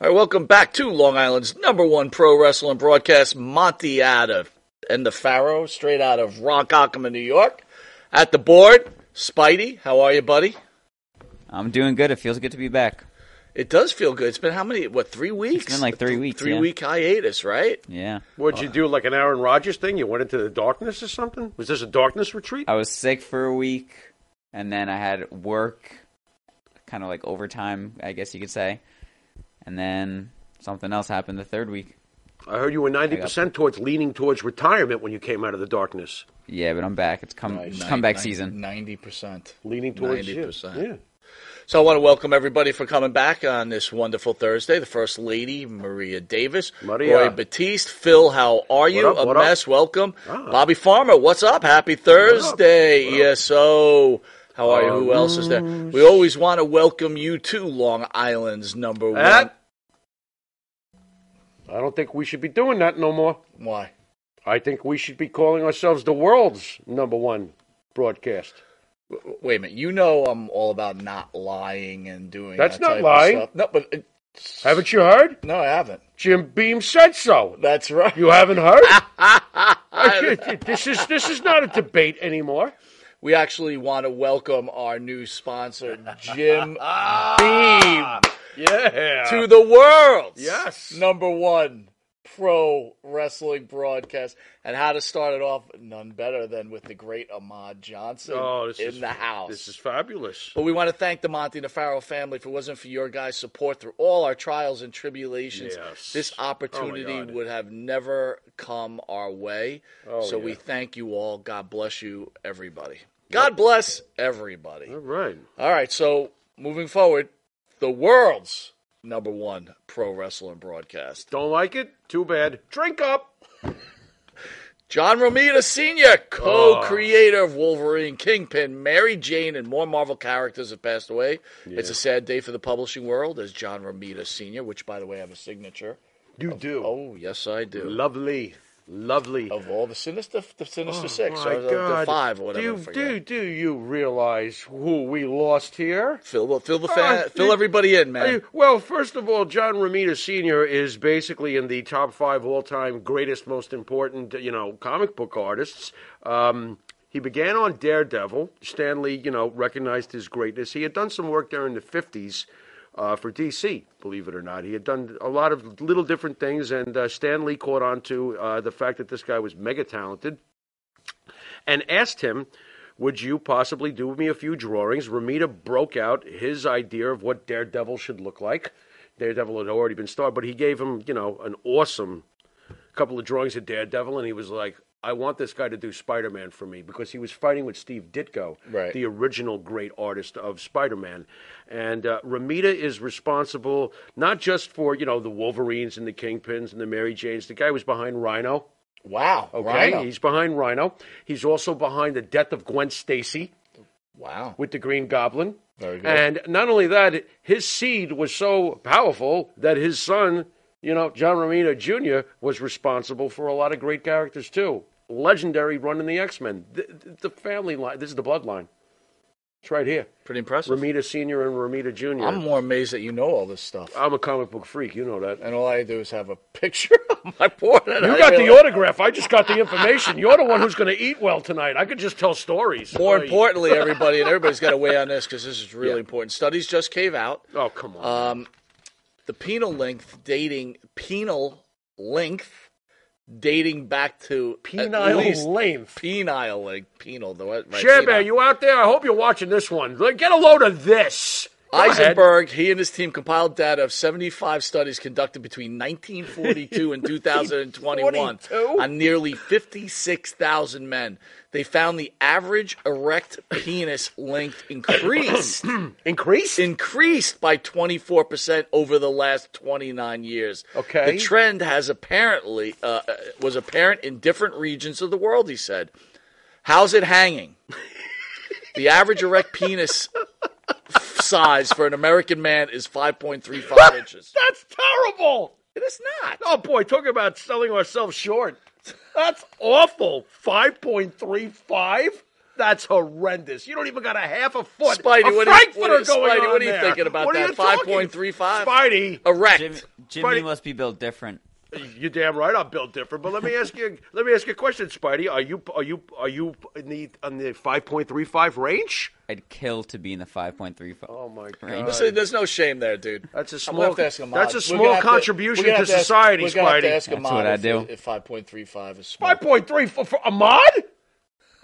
All right, welcome back to Long Island's number one pro wrestling broadcast, Monty out of and the Pharaoh, straight out of Ronkonkoma, New York. At the board, Spidey, how are you, buddy? I'm doing good. It feels good to be back. It does feel good. It's been how many? What three weeks? been like three weeks, Three yeah. week hiatus, right? Yeah. What'd you do, like an Aaron Rodgers thing? You went into the darkness or something? Was this a darkness retreat? I was sick for a week, and then I had work, kind of like overtime, I guess you could say. And then something else happened the third week. I heard you were 90% towards leaning towards retirement when you came out of the darkness. Yeah, but I'm back. It's come Right, it's nine- comeback nine- season. 90%. Leaning towards you. 90%. Yeah. So I want to welcome everybody for coming back on this wonderful Thursday. The First Lady, Maria Davis, Maria. Roy Batiste, Phil, how are you? What up, A what up? mess, welcome. Ah. Bobby Farmer, what's up? Happy Thursday. What up? ESO. How are you? Who else is there? We always want to welcome you to Long Island's number one. That- I don't think we should be doing that no more. Why? I think we should be calling ourselves the world's number one broadcast. W- Wait a minute. You know I'm all about not lying and doing That's that not type of lying. stuff. No, but it, Haven't you heard? no, I haven't. Jim Beam said so. That's right. You haven't heard? this is this is not a debate anymore. We actually want to welcome our new sponsor, Jim Ah. Beam. Yeah. to the world. Yes. number one pro wrestling broadcast. And how to start it off, none better than with the great Ahmed Johnson oh, in is the house. This is fabulous. but we want to thank the Monty Nefaro family. If it wasn't for your guys' support through all our trials and tribulations, Yes. this Oh, opportunity God. would have never come our way. Oh, so yeah. we thank you all. God bless you, everybody. God bless everybody. All right. All right, so moving forward, the world's number one pro wrestling broadcast. Don't like it? Too bad. Drink up. John Romita Sr., co creator of oh. Wolverine, Kingpin, Mary Jane, and more Marvel characters have passed away. It's a sad day for the publishing world as John Romita Sr., which, by the way, I have a signature. You do. Oh, yes, I do. Lovely. Lovely. Of all the Sinister, the Sinister Oh, Six, or the, the five, or whatever. Do you, do, do you realize who we lost here? Fill, fill the fan, fill you- everybody in, man. Well, first of all, John Romita Sr. is basically in the top five all-time greatest, most important, you know, comic book artists. Um, he began on Daredevil. Stan Lee, you know, recognized his greatness. He had done some work there in the 50s uh, for DC, believe it or not. He had done a lot of little different things, and uh, Stan Lee caught on to uh, the fact that this guy was mega talented and asked him Would you possibly do me a few drawings? Romita broke out his idea of what Daredevil should look like. Daredevil had already been started, but he gave him, you know, an awesome couple of drawings of Daredevil, and he was like, I want this guy to do Spider Man for me because he was fighting with Steve Ditko, Right. the original great artist of Spider Man. And uh, Romita is responsible not just for, you know, the Wolverines and the Kingpins and the Mary Janes. The guy was behind Rhino. Wow. Okay, Rhino. he's behind Rhino. He's also behind the death of Gwen Stacy Wow. with the Green Goblin. Very good. And not only that, his seed was so powerful that his son, you know, John Romita Jr., was responsible for a lot of great characters too. Legendary run in the X Men. The, the family line. This is the bloodline. It's right here. Pretty impressive. Romita Senior and Romita Junior. I'm more amazed that you know all this stuff. I'm a comic book freak. You know that. and all I do is have a picture of my board. You I got the realize- autograph. I just got the information. You're the one who's going to eat well tonight. I could just tell stories. More importantly, everybody, and everybody's got to weigh on this because this is really Yeah. important. Studies just came out. Oh come on. Um, the penal length dating penal length dating back to Penile length. penile length penal. The what? Right, Share Bear, you out there? I hope you're watching this one. Like, Get a load of this. Go ahead. Eisenberg, he and his team compiled data of 75 studies conducted between 1942 and 2021 42? on nearly 56,000 men. They found the average erect penis length increased Increase? increased by 24% over the last 29 years. Okay. The trend has apparently uh, uh, was apparent in different regions of the world, he said. How's it hanging? the average erect penis size for an American man is 5.35 inches. That's terrible. It is not. Oh boy, talk about selling ourselves short. That's awful. 5.35? That's horrendous. You don't even got a half a foot. Spidey, a what are you- what going Spidey, on what are you there. thinking about What are that? you talking? 5.35? Spidey, Erect. Jimmy, Jimmy Spidey- must be built different. You're damn right. I'm built different. But let me ask you. let me ask you a question, Spidey. Are you are you are you in the on the 5.35 range? I'd kill to be in the 5.35. Oh my god. Range. Listen, there's no shame there, dude. That's a I'm small- gonna have to ask Ahmed. that's a We're small gonna have to- contribution we're gonna to have ask- society, we're gonna have to Spidey. ask That's Ahmed what I if- do. If 5.35 is small. 5.3 for, for Ahmed?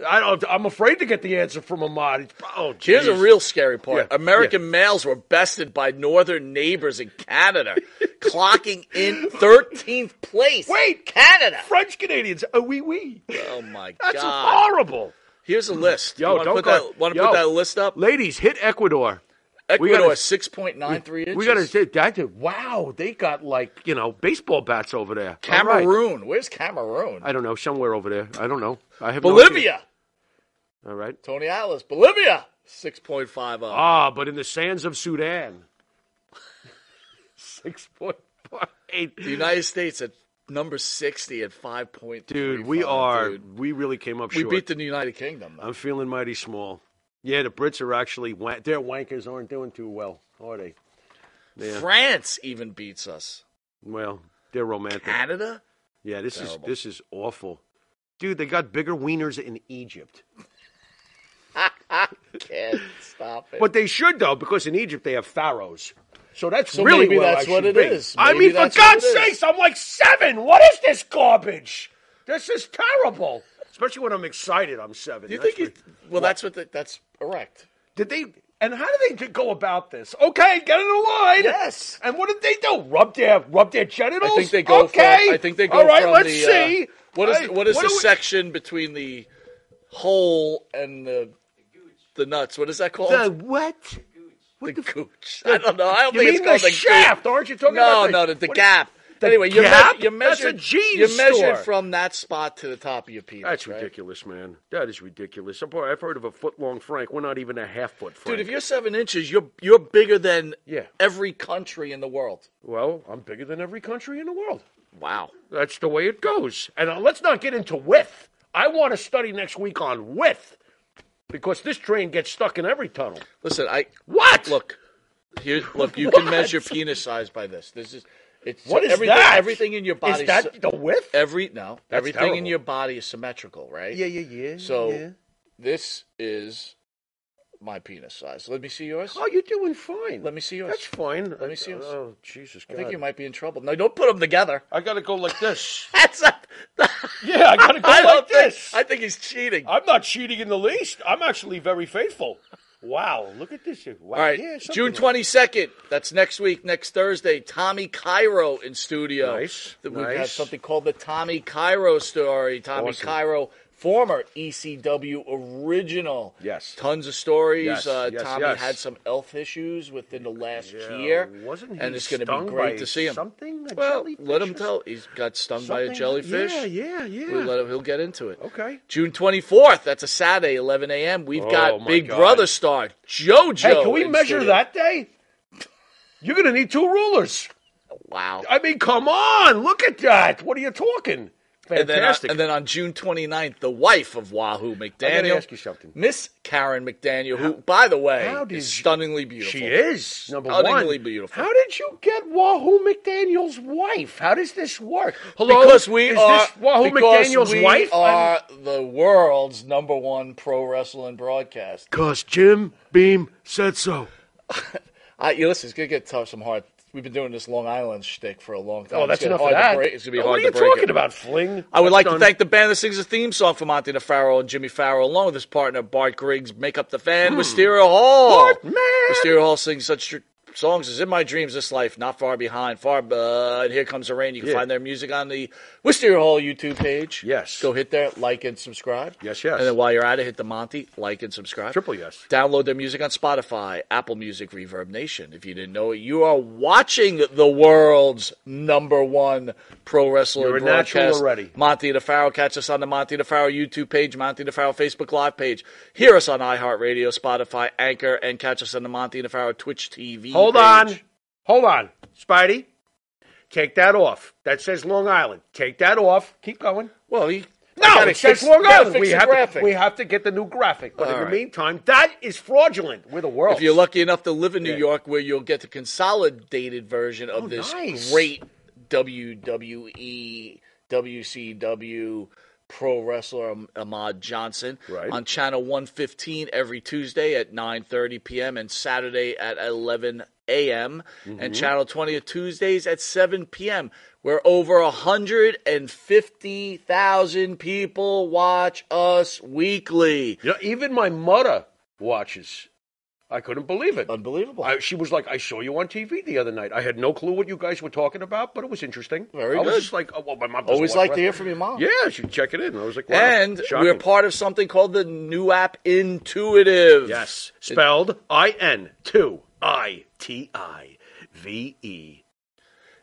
I don't, I'm afraid to get the answer from Ahmed. Oh, Here's a real scary part. Yeah, American males were bested by northern neighbors in Canada, clocking in 13th place. Wait! Canada. French Canadians. Oh, oui, oui. Oh my That's god. That's horrible. Here's a list. Yo, want to don't put that? Want to put that list up? Ladies, hit Ecuador. we Ecuador gotta- 6.93 inches. We got to say that. Wow, they got like you know baseball bats over there. All right. Cameroon. Where's Cameroon? I don't know, somewhere over there. I don't know. I have. Bolivia. All right. Tony Alice. Bolivia. 6.50. Ah, but in the sands of Sudan, six point eight. the United States at number 60 at 5.3. Dude, we are. Dude. We really came up We short. beat the United Kingdom. though. I'm feeling mighty small. Yeah, the Brits are actually wank- their wankers aren't doing too well, are they? Yeah. France even beats us. Well, they're romantic. Canada? Yeah, this Terrible. is this is awful. Dude, they got bigger wieners in Egypt. Can't stop it. But they should though, because in Egypt they have pharaohs. So that's So really maybe where that's I what should it be. is. I mean, for God's it is. sakes, I'm like seven. What is this garbage? This is terrible. Especially when I'm excited, I'm seven. Do you That's think what- you. Well, that's what. The, that's correct. Did they? And how do they go about this? Okay, get in the line. Yes. And what did they do? Rub their rub their genitals? I think they go okay. from. I think they go All right, from let's the. see. Uh, what is Hey, what is the we- section between the hole and the the nuts? What is that called? The what? the gooch. I don't know. I don't You think mean it's called the the shaft? Aren't you talking No, about the, no, the, the what- gap. the anyway, you, gap? me- you That's a measured. jeans you measured store. from that spot to the top of your penis. That's right? ridiculous, man. That is ridiculous. I've heard of a foot long Frank. We're not even a half foot Frank. Dude, if you're seven inches, you're you're bigger than Yeah. every country in the world. well, I'm bigger than every country in the world. Wow. That's the way it goes. And uh, let's not get into width. I want to study next week on width because this train gets stuck in every tunnel. Listen, I What? look here. Look, you can measure penis size by this. This is it's What is everything, that? Everything in your body. Is that the width? every no? everything in your body is symmetrical, right? yeah, yeah. Yeah. So yeah. this is my penis size. Let me see yours. Oh, you're doing fine. Let me see yours. That's fine. Let me see yours. Oh, Jesus I think you might be in trouble. No, don't put them together. I got to go like this. That's a, Yeah, I got to go I like think, this. I think he's cheating. I'm not cheating in the least. I'm actually very faithful. Wow, look at this. Wow. All right, yeah, June like- twenty second. That's next week, next Thursday. Tommy Cairo in studio. Nice, We have nice. something called the Tommy Cairo story. Tommy Awesome. Cairo, former ECW original. Yes. tons of stories. Yes, uh, yes, Tommy yes. had some elf issues within the last Yeah, year, Wasn't he and it's going to be great to see him. Something? Well, let him tell. He's got stung by a jellyfish. Yeah, yeah, yeah. We'll let him, he'll get into it. Okay. June 24th, that's a Saturday, 11 a.m. We've Oh, got Big God. Brother star JoJo. Hey, can we measure studio. that day? You're going to need two rulers. Wow. I mean, come on. Look at that. What are you talking? And then, uh, and then on June 29th, the wife of Wahoo McDaniel, I gotta ask you something. Miss Karen McDaniel, who, by the way, how did is stunningly beautiful. She is number Stunningly one. beautiful. How did you get Wahoo McDaniel's wife? How does this work? Hello, Because we is are this Wahoo because McDaniel's we wife? are the world's number one pro wrestling broadcast. Cause Jim Beam said so. I, you listen, it's gonna get tough. Some hard. We've been doing this Long Island shtick for a long time. Oh, that's enough of that. break- It's gonna be what hard are you to break talking it. about, Fling? I would That's like done. to thank the band that sings the theme song for Monty DeFaro and Jimmy Farrell, along with his partner Bart Griggs, make up the fan, Wisteria Hall. Hmm. Bart, man. Wisteria Hall sings such songs is In My Dreams, This Life, Not Far Behind, Far, uh, and Here Comes the Rain. You can Yeah. find their music on the Wisteria Hall YouTube page. Yes. Go hit there, like and subscribe. Yes, yes. And then while you're at it, hit the Monty, like and subscribe. Triple yes. Download their music on Spotify, Apple Music, Reverb Nation. If you didn't know it, you are watching the world's number one pro wrestler You're broadcast. already. Monty DeFaro. Catch us on the Monty DeFaro YouTube page, Monty DeFaro Facebook Live page. Hear us on iHeartRadio, Spotify, Anchor, and catch us on the Monty DeFaro Twitch TV. Hold page. on. Hold on. Spidey, take that off. That says Long Island. Take that off. Keep going. Well, he, No, gotta it says fix- Long Island. We have, graphic. to, we have to get the new graphic. But All in the meantime, that is fraudulent. We're the world. If you're lucky enough to live in New Yeah. York, where you'll get the consolidated version of Oh, this nice. great WWE, WCW pro wrestler Ahmed Johnson Right. on channel 115 every Tuesday at 9:30 p.m. and Saturday at 11 a.m. Mm-hmm. and channel 20 at Tuesdays at 7 p.m. Where over 150,000 people watch us weekly. You know, even my mother watches. I couldn't believe it. Unbelievable. I, she was like, "I saw you on TV the other night. I had no clue what you guys were talking about, but it was interesting." Very I was good. just like, "Oh, well, my mom Always like to hear from your mom. Yeah, she check it in. I was like, wow, And shocking. we're part of something called the new app Intuitive. yes, spelled I N two I T I V E.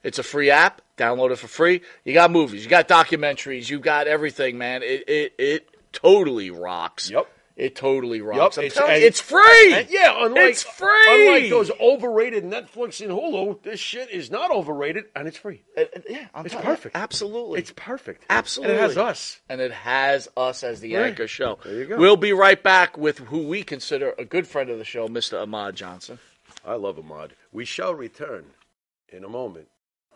It's a free app. Download it for free. You got movies, you got documentaries, you got everything, man. It it, it totally rocks. Yep. It totally rocks. I'm it's- you, it's free. And yeah, unlike It's free. Unlike those overrated Netflix and Hulu, this shit is not overrated and it's free. Uh, uh, yeah, I'm It's you, perfect. Absolutely. It's perfect. Absolutely. And it has us. and it has us as the Right. anchor show. There you go. We'll be right back with who we consider a good friend of the show, Mr. Ahmed Johnson. I love Ahmed. We shall return in a moment.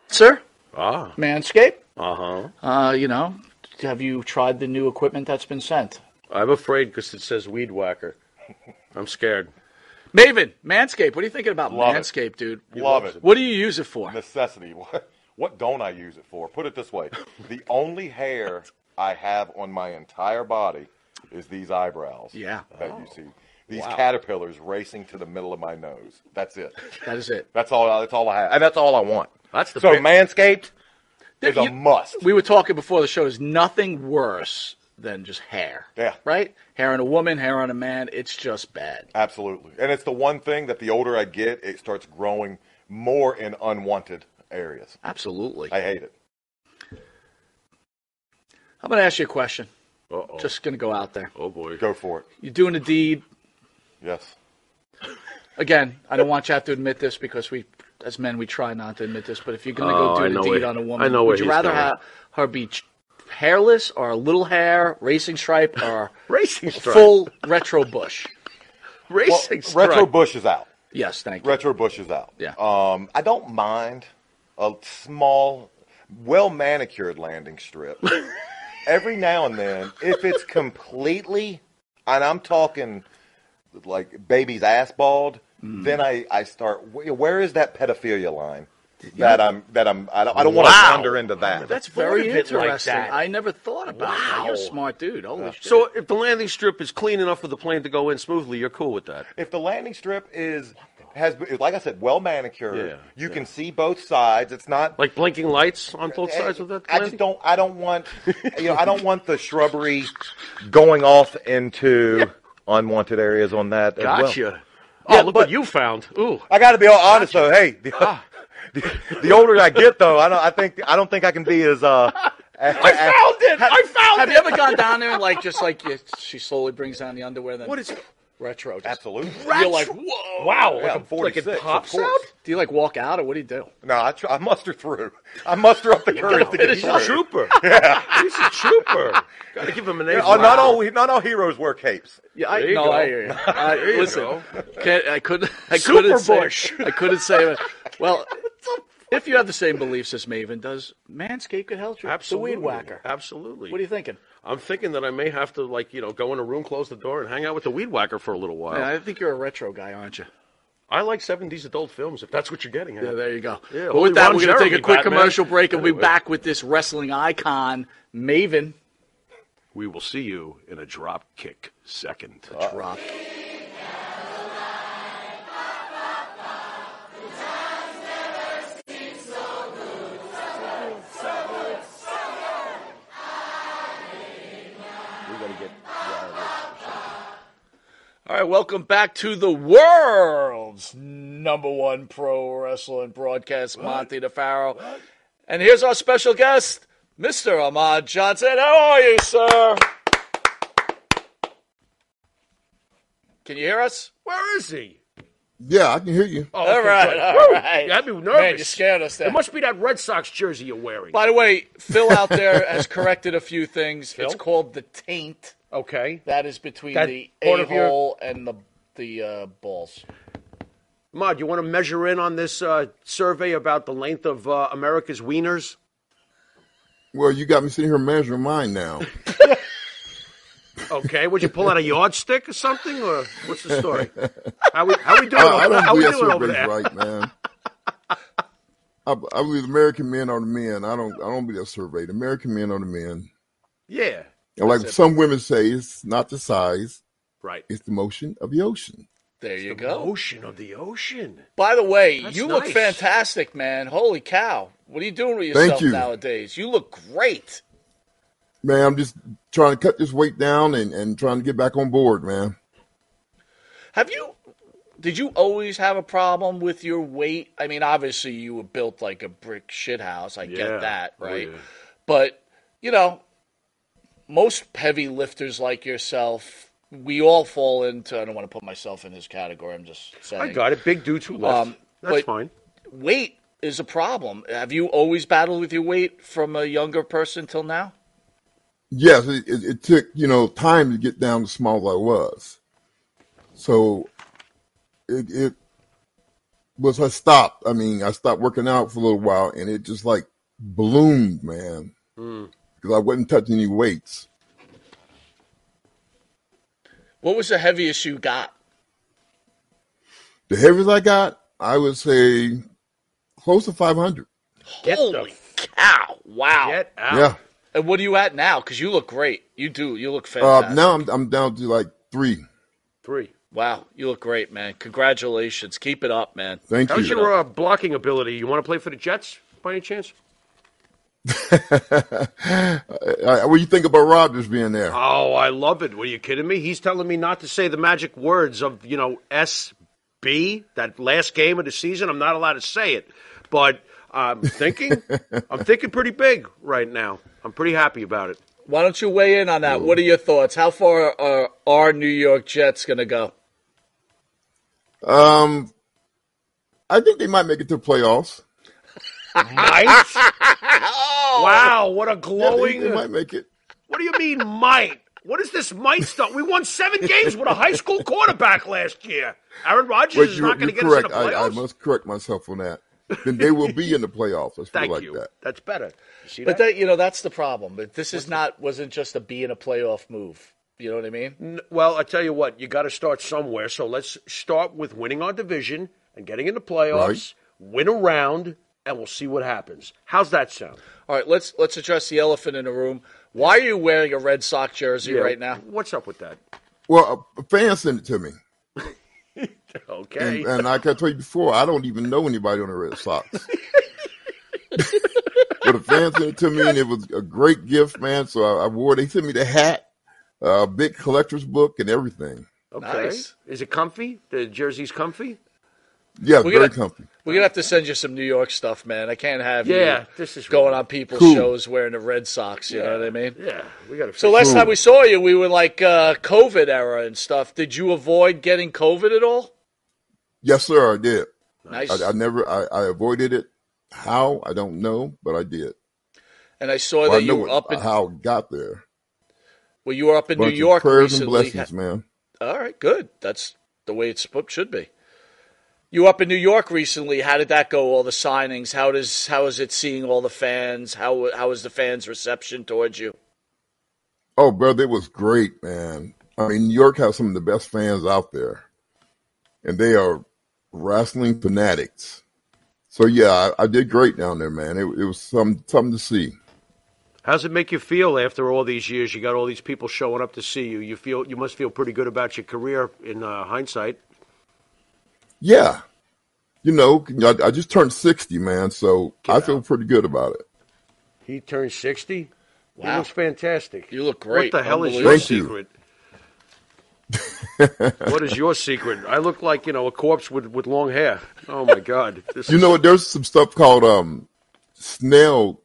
Sir, Ah. Manscaped. Uh huh. Uh, you know, have you tried the new equipment that's been sent? I'm afraid because it says weed whacker. I'm scared. Maven, Manscaped. What are you thinking about Love it. Manscaped, dude? Love it. What do you use it for? Necessity. What, what don't I use it for? Put it this way: the only hair I have on my entire body is these eyebrows. Yeah. that you see. These caterpillars racing to the middle of my nose. That's it. That is it. That's all. That's all I have, and that's all I want. That's the so bit- Manscaped is a You- must. We were talking before the show. There's nothing worse than just hair. Yeah. Right? Hair on a woman, hair on a man. It's just bad. Absolutely, and it's the one thing that the older I get, it starts growing more in unwanted areas. Absolutely. I hate it. I'm going to ask you a question. Uh-oh. Just going to go out there. oh boy. Go for it. You're doing a deed. Yes. Again, I don't want you to have to admit this because we, as men, we try not to admit this. But if you're going to Oh, go I do know a deed where- on a woman, I know would you rather going. have her be ch- hairless or a little hair, racing stripe, or Racing stripe. full retro bush? Racing Well, stripe. Retro Bush is out. Yes, thank you. Retro Bush is out. Yeah. Um, I don't mind a small, well manicured landing strip. Every now and then, if it's completely, and I'm talking like baby's ass bald, Mm. then I, I start, where is that pedophilia line? That I'm that I'm I don't, I don't want to Wow. wander into that. That's very of it like interesting. that. I never thought about that. You're a smart dude. Holy shit. So if the landing strip is clean enough for the plane to go in smoothly, you're cool with that. if the landing strip is has like I said, well manicured, Yeah, you can see both sides. It's not Like blinking lights on both eh, sides of that. I landing? just don't. I don't want. You know, I don't want the shrubbery going off into unwanted areas on that. As well. Gotcha. Oh, Yeah, look but- what you found. Ooh. I got to be all honest though. Hey, the, ah. The, the older I get though, I don't. I think I don't think I can be as. Uh, I found it! I found Have it! Have you ever gone down there and like just like you, she slowly brings down the underwear? Then What is retro? Just, Absolutely. You're like whoa. Wow, Yeah, I'm like, 46, it pops out? Do you like walk out or what do you do? No, I, tr- I muster through. I muster up the courage to get finish He's through. a trooper. Yeah. He's a trooper. Got to give him an A. Yeah, oh, not all not all heroes wear capes. Yeah, I There you no, go. I hear you. I, you listen, go. can't, I couldn't. I Super couldn't say. Bush. I couldn't say. Well, if you have the same beliefs as Maven does, Manscaped could help you. Absolutely. The weed whacker. Absolutely. What are you thinking? I'm thinking that I may have to, like, you know, go in a room, close the door, and hang out with the weed whacker for a little while. Man, I think you're a retro guy, aren't you? I like 70s adult films, if that's what you're getting at. Yeah, there you go. Yeah, but with that, we're going to take a quick Batman. commercial break, and we'll be back with this wrestling icon, Maven. We will see you in a drop kick second. Drop. All right, welcome back to the world's number one pro wrestling broadcast, Monty DeFaro. And here's our special guest, Mr. Ahmed Johnson. How are you, sir? Can you hear us? Where is he? Yeah, I can hear you. Oh, All okay, right, good. all Woo! right. You had me nervous. Man, you scared us there. It must be that Red Sox jersey you're wearing. By the way, Phil out there has corrected a few things. It's called the taint. Okay. That is between That the part a of your- hole and the the uh, balls. Mod, you want to measure in on this uh, survey about the length of uh, America's wieners? Well, you got me sitting here measuring mine now. Okay, would you pull out a yardstick or something, or what's the story? How we how we doing? I, I over, don't how we believe doing over survey's there? right, man. I, I believe American men are the men. I don't. I don't believe that survey. The American men are the men. Yeah, And like some women say, it's not the size; right. it's the motion of the ocean. There you The go. ocean of the ocean. By the way, That's you look fantastic, man. Holy cow. What are you doing with yourself Thank you. nowadays? You look great. Man, I'm just trying to cut this weight down and, and trying to get back on board, man. Have you did you always have a problem with your weight? I mean, obviously you were built like a brick shithouse. I Yeah. get that, Oh, right? yeah. But, you know, most heavy lifters like yourself, we all fall into I don't want to put myself in this category. I'm just saying. I got it. Big dudes who lift. Um, That's fine. Weight is a problem. Have you always battled with your weight from a younger person till now? Yes, it, it, it took you know time to get down to small as I was. So it it was I stopped. I mean, I stopped working out for a little while, and it just like bloomed, man, because I wasn't touching any weights. What was the heaviest you got? The heaviest I got, I would say, close to five hundred. Get the Holy cow! Wow. Get out. Yeah. And what are you at now? Because you look great. You do. You look Uh, fantastic. now I'm I'm down to like three. Three. Wow, you look great, man. Congratulations. Keep it up, man. Thank you. How's you. your uh, blocking ability? You want to play for the Jets by any chance? What do you think about Rodgers being there? Oh, I love it. Were you kidding me? He's telling me not to say the magic words of, you know, SB, that last game of the season. I'm not allowed to say it. But I'm thinking, I'm thinking pretty big right now. I'm pretty happy about it. Why don't you weigh in on that? What are your thoughts? How far are our New York Jets going to go? Um, I think they might make it to the playoffs. Might? wow, what a Yeah, they, glowing. they might make it. What do you mean, might? What is this might stuff? We won seven games with a high school quarterback last year. Aaron Rodgers But is you're, not going to you're get us in correct. the I, I must correct myself on that. Then they will be in the playoffs. Let's Thank like you. that. That's better. You But that? that, you know, that's the problem. But this is not wasn't just a be in a playoff move. You know what I mean? N- Well, I tell you what, you got to start somewhere. So let's start with winning our division and getting in the playoffs. Win a round, and we'll see what happens. How's that sound? All right, let's let's address the elephant in the room. Why are you wearing a Red Sox jersey right now? What's up with that? Well, a fan sent it to me. Okay. And, and like I told you before, I don't even know anybody on the Red Sox. but a fan sent it to me, and it was a great gift, man. So I, I wore. They sent me the hat, a big collector's book, and everything. okay. Nice. Is it comfy? The jersey's comfy? Yeah, We're very gonna- comfy. We're gonna have to send you some New York stuff, man. I can't have Yeah, you this is going right. on people's Cool. shows wearing the Red Sox. You know what I mean? Yeah, we got to. So last Cool. time we saw you, we were like uh, COVID era and stuff. Did you avoid getting COVID at all? Yes, sir, I did. Nice. I, I never, I, I avoided it. How I don't know, but I did. and I saw Well, that I you were up in how it got there. well, you were up in New Bunch of York prayers and recently. blessings, man. All right, good. That's the way it should be. You up in New York recently. How did that go? All the signings. How does how is it seeing all the fans? How how is the fans' reception towards you? Oh, brother, it was great, man. I mean, New York has some of the best fans out there, and they are wrestling fanatics. So yeah, I, I did great down there, man. It, it was some something to see. How's it make you feel after all these years? You got all these people showing up to see you. You feel you must feel pretty good about your career in uh, hindsight. Yeah, you know, I, I just turned sixty, man. So I feel pretty good about it. He turned sixty. He Wow. looks fantastic. You look great. What the hell is your Unbelievable. Thank you. secret? what is your secret? I look like you know a corpse with, with long hair. Oh my god! This You is- know what? There's some stuff called um snail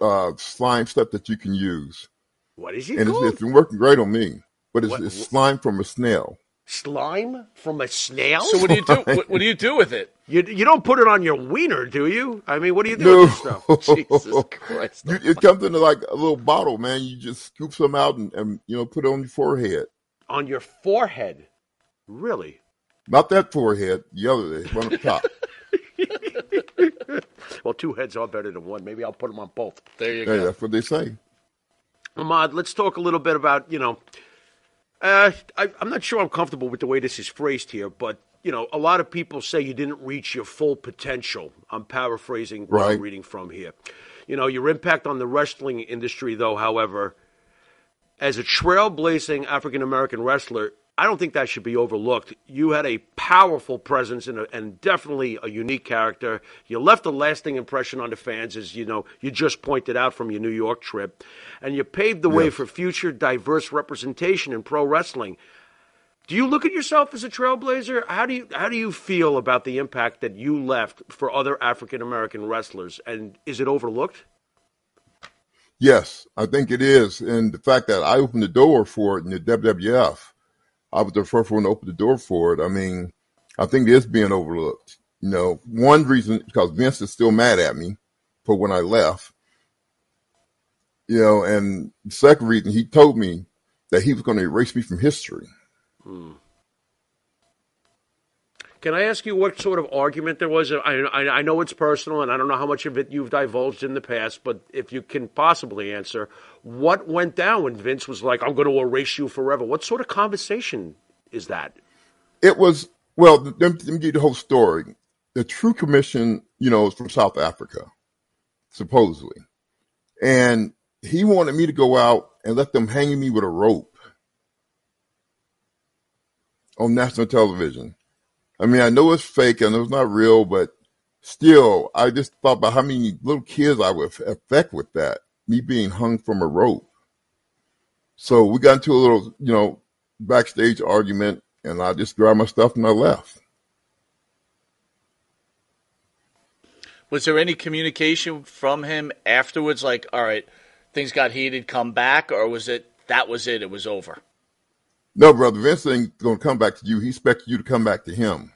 uh slime stuff that you can use, what is it and it's, it's been working great on me. But it's, it's slime from a snail. Slime from a snail? So what do you do? What, what do you do with it? you you don't put it on your wiener, do you? I mean, what do you do No, with this stuff? Jesus Christ! You, it comes in like a little bottle, man. You just scoop some out and, and you know put it on your forehead. On your forehead? Really? Not that forehead, the other, the one up top. Well, two heads are better than one. Maybe I'll put them on both. There you Hey, go. that's what they say. Ahmed, let's talk a little bit about, you know, uh, I, I'm not sure I'm comfortable with the way this is phrased here, but, you know, a lot of people say you didn't reach your full potential. I'm paraphrasing what I'm reading from here. You know, your impact on the wrestling industry, though, however, as a trailblazing African American wrestler, I don't think that should be overlooked. You had a powerful presence and, a, and definitely a unique character. You left a lasting impression on the fans, as you know you just pointed out from your New York trip, and you paved the way for future diverse representation in pro wrestling. Do you look at yourself as a trailblazer? How do you how do you feel about the impact that you left for other African American wrestlers, and is it overlooked? Yes, I think it is, and the fact that I opened the door for it in the WWF, I was the first one to open the door for it. I mean, I think it is being overlooked. You know, one reason because Vince is still mad at me for when I left. You know, and second reason he told me that he was going to erase me from history. Hmm. Can I ask you what sort of argument there was? I, I, I know it's personal, and I don't know how much of it you've divulged in the past, but if you can possibly answer, what went down when Vince was like, I'm going to erase you forever? What sort of conversation is that? It was well. Let me, give you the whole story. The Truth Commission, you know, is from South Africa, supposedly, and he wanted me to go out and let them hang me with a rope on national television. I mean, I know it's fake. and it's not real, but still, I just thought about how many little kids I would affect with that. Me being hung from a rope. So we got into a little, you know, backstage argument, and I just grabbed my stuff and I left. Was there any communication from him afterwards? Like, all right, things got heated, come back, or was it that was it? It was over. No, brother, Vince ain't gonna come back to you. He expects you to come back to him.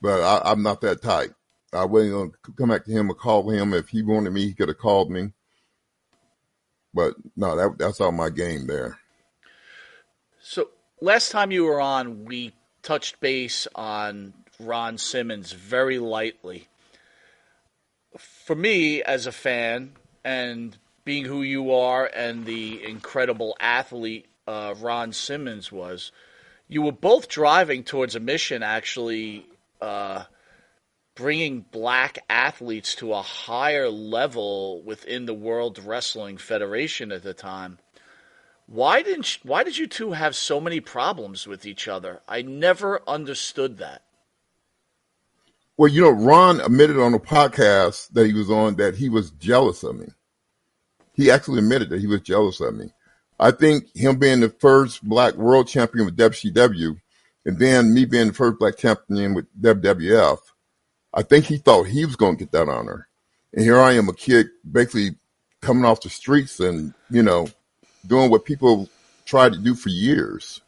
But I, I'm not that type. I wasn't gonna come back to him or call him. If he wanted me, he could have called me. But no, that that's all my game there. So last time you were on, we touched base on Ron Simmons very lightly. For me, as a fan, and being who you are, and the incredible athlete uh, Ron Simmons was, you were both driving towards a mission actually uh, bringing black athletes to a higher level within the World Wrestling Federation at the time. Why didn't why did you two have so many problems with each other? I never understood that. Well, you know, Ron admitted on a podcast that he was on that he was jealous of me. He actually admitted that he was jealous of me. I think him being the first black world champion with WCW and then me being the first black champion with WWF, I think he thought he was going to get that honor. And here I am, a kid basically coming off the streets and, you know, doing what people tried to do for years.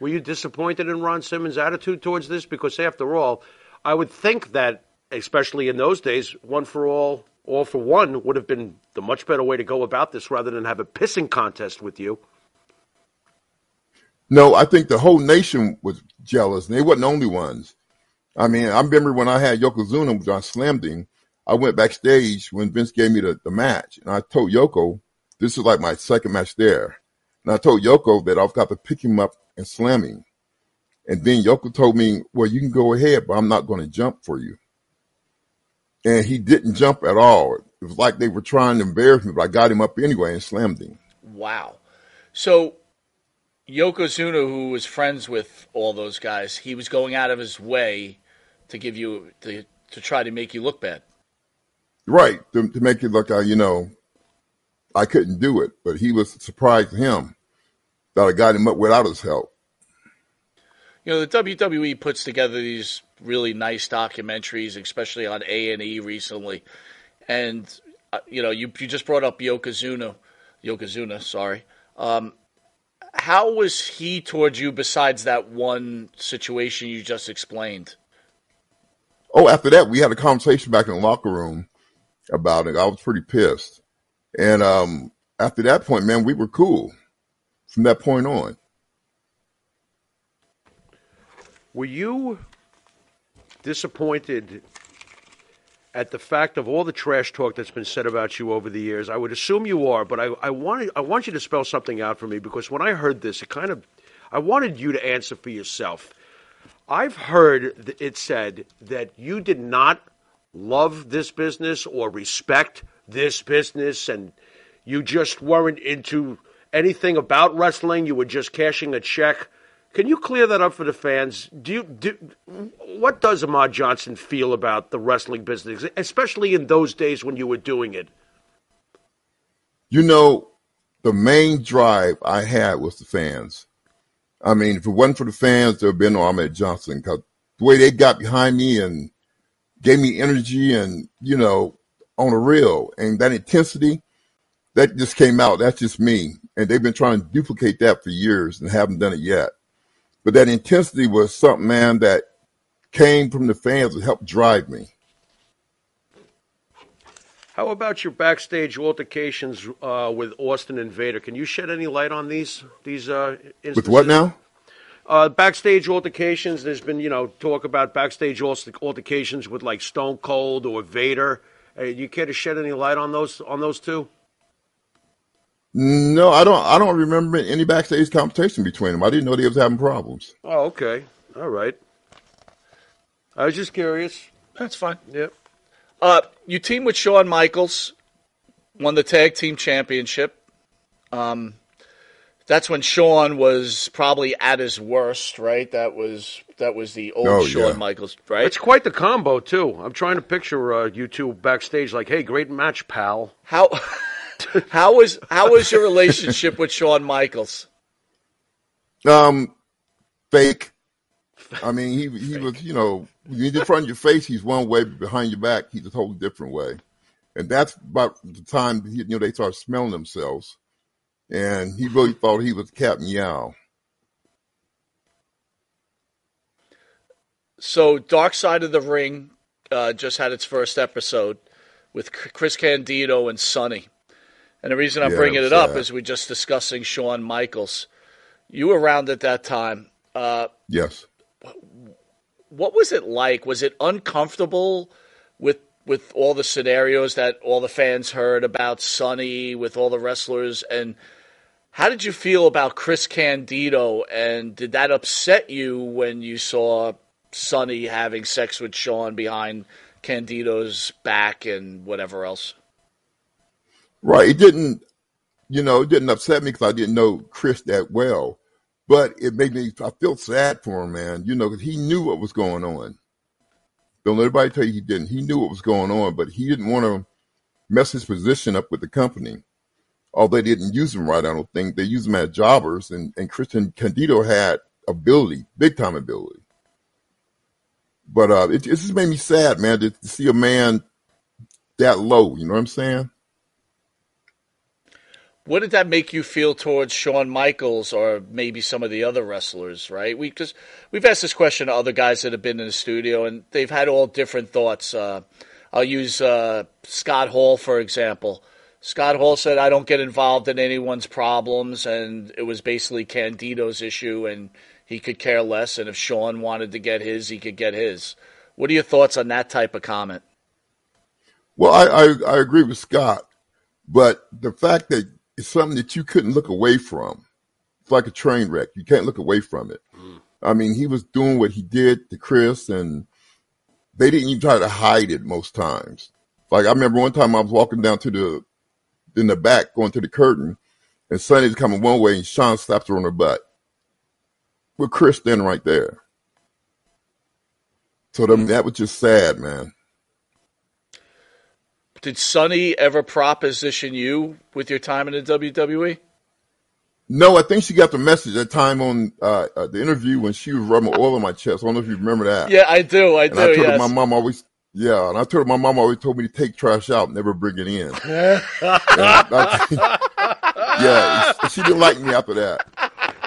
Were you disappointed in Ron Simmons' attitude towards this? Because after all, I would think that, especially in those days, one for all, all for one would have been the much better way to go about this rather than have a pissing contest with you. No, I think the whole nation was jealous, and they wasn't the only ones. I mean, I remember when I had Yokozuna when I slammed him, I went backstage when Vince gave me the, the match, and I told Yoko, this is like my second match there. And I told Yoko that I've got to pick him up and slam him. And then Yoko told me, well, you can go ahead, but I'm not going to jump for you. And he didn't jump at all. It was like they were trying to embarrass me, but I got him up anyway and slammed him. Wow. So Yokozuna, who was friends with all those guys, he was going out of his way to give you to to try to make you look bad. Right, to, to make you look, uh, you know, I couldn't do it, but he was surprised him that I got him up without his help. You know, the WWE puts together these really nice documentaries, especially on A and E recently, and uh, you know, you you just brought up Yokozuna, Yokozuna, sorry. Um, how was he towards you besides that one situation you just explained? Oh, after that, we had a conversation back in the locker room about it. I was pretty pissed. And um, after that point, man, we were cool from that point on. Were you disappointed at the fact of all the trash talk that's been said about you over the years? I would assume you are, but I, I wanted I want you to spell something out for me because when I heard this, it kind of I wanted you to answer for yourself. I've heard it said that you did not love this business or respect this business and you just weren't into anything about wrestling. You were just cashing a check. Can you clear that up for the fans? Do you do what does Ahmed Johnson feel about the wrestling business, especially in those days when you were doing it? You know, the main drive I had was the fans. I mean, if it wasn't for the fans, there would have been no Ahmed Johnson because the way they got behind me and gave me energy and, you know, on a real and that intensity, that just came out. That's just me. And they've been trying to duplicate that for years and haven't done it yet. But that intensity was something, man, that came from the fans that helped drive me. How about your backstage altercations uh, with Austin and Vader? Can you shed any light on these these uh, instances? With what now? Uh, backstage altercations. There's been you know talk about backstage altercations with like Stone Cold or Vader. Uh, you care to shed any light on those on those two? No, I don't. I don't remember any backstage competition between them. I didn't know they was having problems. Oh, okay, all right. I was just curious. That's fine. Yep. Uh, you teamed with Shawn Michaels, won the tag team championship. Um, that's when Shawn was probably at his worst, right? That was that was the old Oh, Shawn yeah. Michaels, right? It's quite the combo too. I'm trying to picture uh, you two backstage, like, "Hey, great match, pal." How how was how was your relationship with Shawn Michaels? Um, fake. I mean, he he was, you know, when in front of your face, he's one way, but behind your back, he's a totally different way. And that's about the time you know they started smelling themselves, and he really thought he was Captain Yao. So, Dark Side of the Ring uh, just had its first episode with Chris Candido and Sunny. And the reason I'm Yeah, bringing it up is we're just discussing Shawn Michaels. You were around at that time. Uh, Yes. what was it like? Was it uncomfortable with with all the scenarios that all the fans heard about Sunny with all the wrestlers and how did you feel about Chris Candido and did that upset you when you saw Sunny having sex with Shawn behind Candido's back and whatever else. Right. It didn't, you know, it didn't upset me because I didn't know Chris that well, but it made me. I feel sad for him, man. You know, because he knew what was going on. Don't let anybody tell you he didn't. He knew what was going on, but he didn't want to mess his position up with the company. Although they didn't use him right, I don't think they used him as jobbers, and and Christian Candido had ability, big time ability. But uh, it, it just made me sad, man, to, to see a man that low. You know what I'm saying? What did that make you feel towards Shawn Michaels or maybe some of the other wrestlers? Right? We because we've asked this question to other guys that have been in the studio, and they've had all different thoughts. Uh, I'll use uh, Scott Hall for example. Scott Hall said, "I don't get involved in anyone's problems," and it was basically Candido's issue, and he could care less. And if Shawn wanted to get his, he could get his. What are your thoughts on that type of comment? Well, I, I, I agree with Scott, but the fact that it's something that you couldn't look away from, it's like a train wreck. You can't look away from it. Mm. I mean, he was doing what he did to Chris, and they didn't even try to hide it most times. Like I remember one time I was walking down to the in the back, going to the curtain, and Sunny's coming one way, and Shawn slaps her on her butt with Chris standing right there. So I mean, that was just sad, man. Did Sunny ever proposition you with your time in the WWE? No, I think she got the message that time on uh, uh, the interview when she was rubbing oil on my chest. I don't know if you remember that. Yeah, I do. I and do. I told yes. her my mom always, yeah, and I told her my mom always told me to take trash out, never bring it in. Yeah, she didn't like me after that.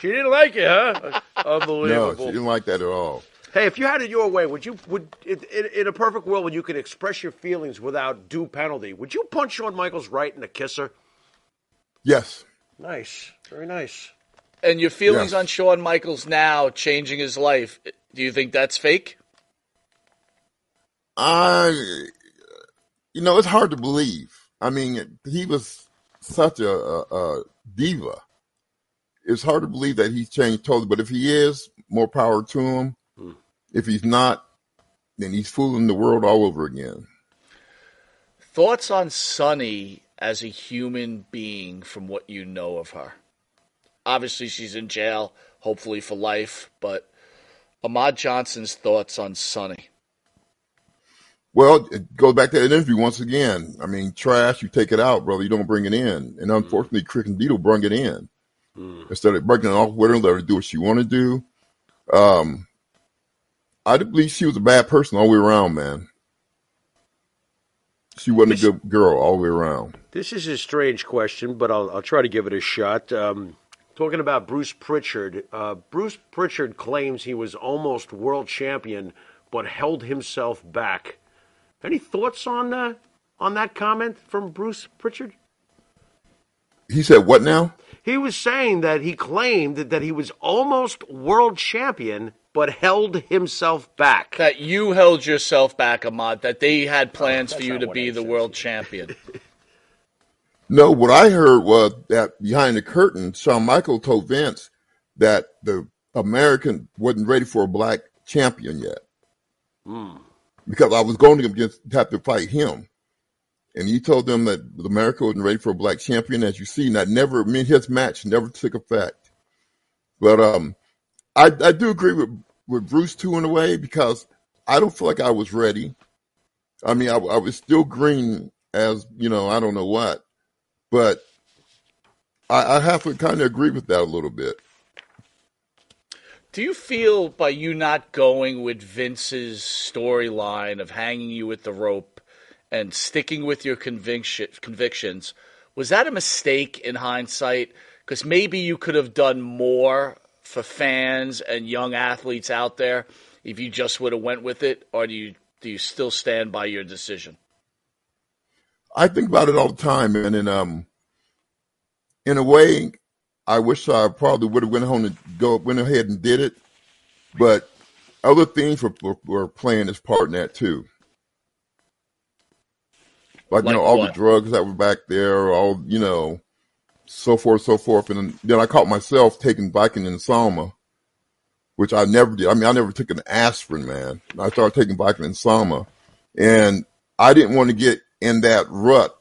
She didn't like it, huh? Unbelievable. No, she didn't like that at all. Hey, if you had it your way, would you would in, in, a perfect world when you could express your feelings without due penalty, would you punch Shawn Michaels right in the kisser? Yes. Nice, very nice. And your feelings Yes. on Shawn Michaels now changing his life? Do you think that's fake? I, you know, it's hard to believe. I mean, he was such a, a, a diva. It's hard to believe that he's changed totally. But if he is, more power to him. If he's not, then he's fooling the world all over again. Thoughts on Sunny as a human being from what you know of her? Obviously, she's in jail, hopefully for life, but Ahmed Johnson's thoughts on Sunny. Well, it goes back to that interview once again. I mean, trash, you take it out, brother. You don't bring it in. And unfortunately, Crick and Candido brought it in. Instead of breaking it off with her, let her do what she want to do. Um, I believe she was a bad person all the way around, man. She wasn't a good girl all the way around. This is a strange question, but I'll, I'll try to give it a shot. Um, talking about Bruce Pritchard, uh, Bruce Pritchard claims he was almost world champion, but held himself back. Any thoughts on uh, on that comment from Bruce Pritchard? He said, "What now?" He was saying that he claimed that, that he was almost world champion, but held himself back. That you held yourself back, Ahmed, that they had plans for you to be I the said. world champion. No, what I heard was that behind the curtain, Shawn Michael told Vince that the American wasn't ready for a black champion yet. Because I was going to against, have to fight him. And he told them that America wasn't ready for a black champion. As you see, and that never, I mean, his match never took effect. But um, I, I do agree with, with Bruce too in a way because I don't feel like I was ready. I mean, I, I was still green as, you know, I don't know what but I, I have to kind of agree with that a little bit. Do you feel by you not going with Vince's storyline of hanging you with the rope and sticking with your conviction, convictions, was that a mistake in hindsight? Because maybe you could have done more for fans and young athletes out there if you just would have went with it, or do you do you still stand by your decision? I think about it all the time, and um, in a way, I wish I probably would have went home and go went ahead and did it, but other things were, were, were playing its part in that too. Like, Like you know, all what? the drugs that were back there, all you know, so forth, so forth, and then I caught myself taking Vicodin and Soma, which I never did. I mean, I never took an aspirin, man. I started taking Vicodin Soma, and I didn't want to get in that rut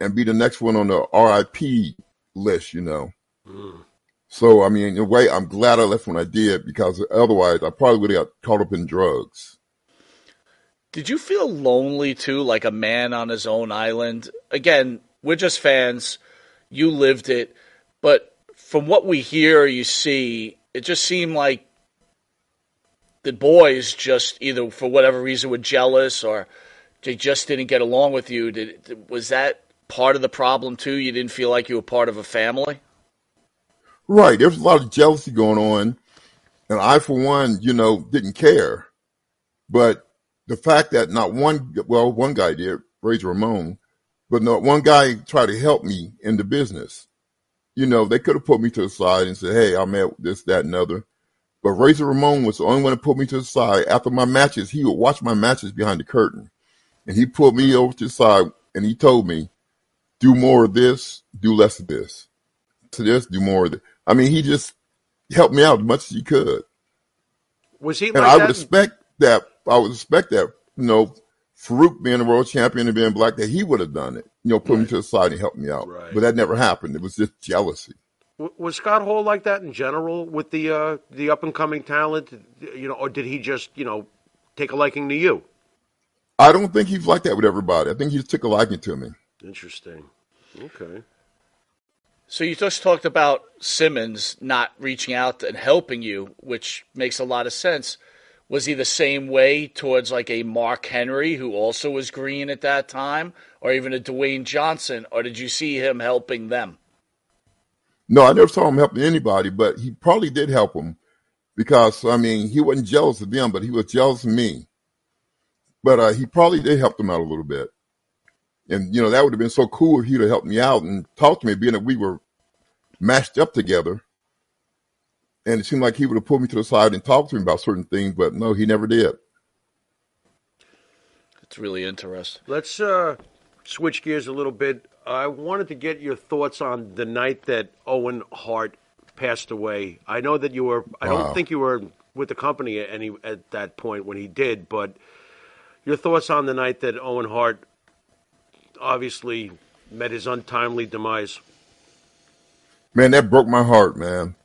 and be the next one on the RIP list, you know. Mm. So, I mean, in a way, I'm glad I left when I did because otherwise I probably would have got caught up in drugs. Did you feel lonely too, like a man on his own island? Again, we're just fans. You lived it, but from what we hear, you see, it just seemed like the boys just either for whatever reason were jealous or they just didn't get along with you. Did was that part of the problem too? You didn't feel like you were part of a family. Right. There was a lot of jealousy going on. And I, for one, you know, didn't care. But the fact that not one, well, one guy did, Razor Ramon, but not one guy tried to help me in the business. You know, they could have put me to the side and said, hey, I'm at this, that, and other. But Razor Ramon was the only one to put me to the side. After my matches, he would watch my matches behind the curtain. And he pulled me over to the side and he told me, do more of this, do less of this. To this, do more of this. I mean, he just helped me out as much as he could. Was he And like I that? would expect that, I would expect that, you know, Faarooq being a world champion and being black, that he would have done it, you know, put me to the side and help me out. Right. But that never happened. It was just jealousy. Was Scott Hall like that in general with the uh, the up and coming talent? You know, or did he just you know take a liking to you? I don't think he's like that with everybody. I think he just took a liking to me. Interesting. Okay. So you just talked about Simmons not reaching out and helping you, which makes a lot of sense. Was he the same way towards like a Mark Henry who also was green at that time, or even a Dwayne Johnson, or did you see him helping them? No, I never saw him helping anybody, but he probably did help them because I mean he wasn't jealous of them, but he was jealous of me. But uh, he probably did help them out a little bit, and you know that would have been so cool if he'd have helped me out and talked to me, being that we were matched up together. And it seemed like he would have pulled me to the side and talked to me about certain things, but no, he never did. It's really interesting. Let's uh, switch gears a little bit. I wanted to get your thoughts on the night that Owen Hart passed away. I know that you were. I don't Wow. think you were with the company at any at that point when he did, but your thoughts on the night that Owen Hart obviously met his untimely demise. Man, that broke my heart, man.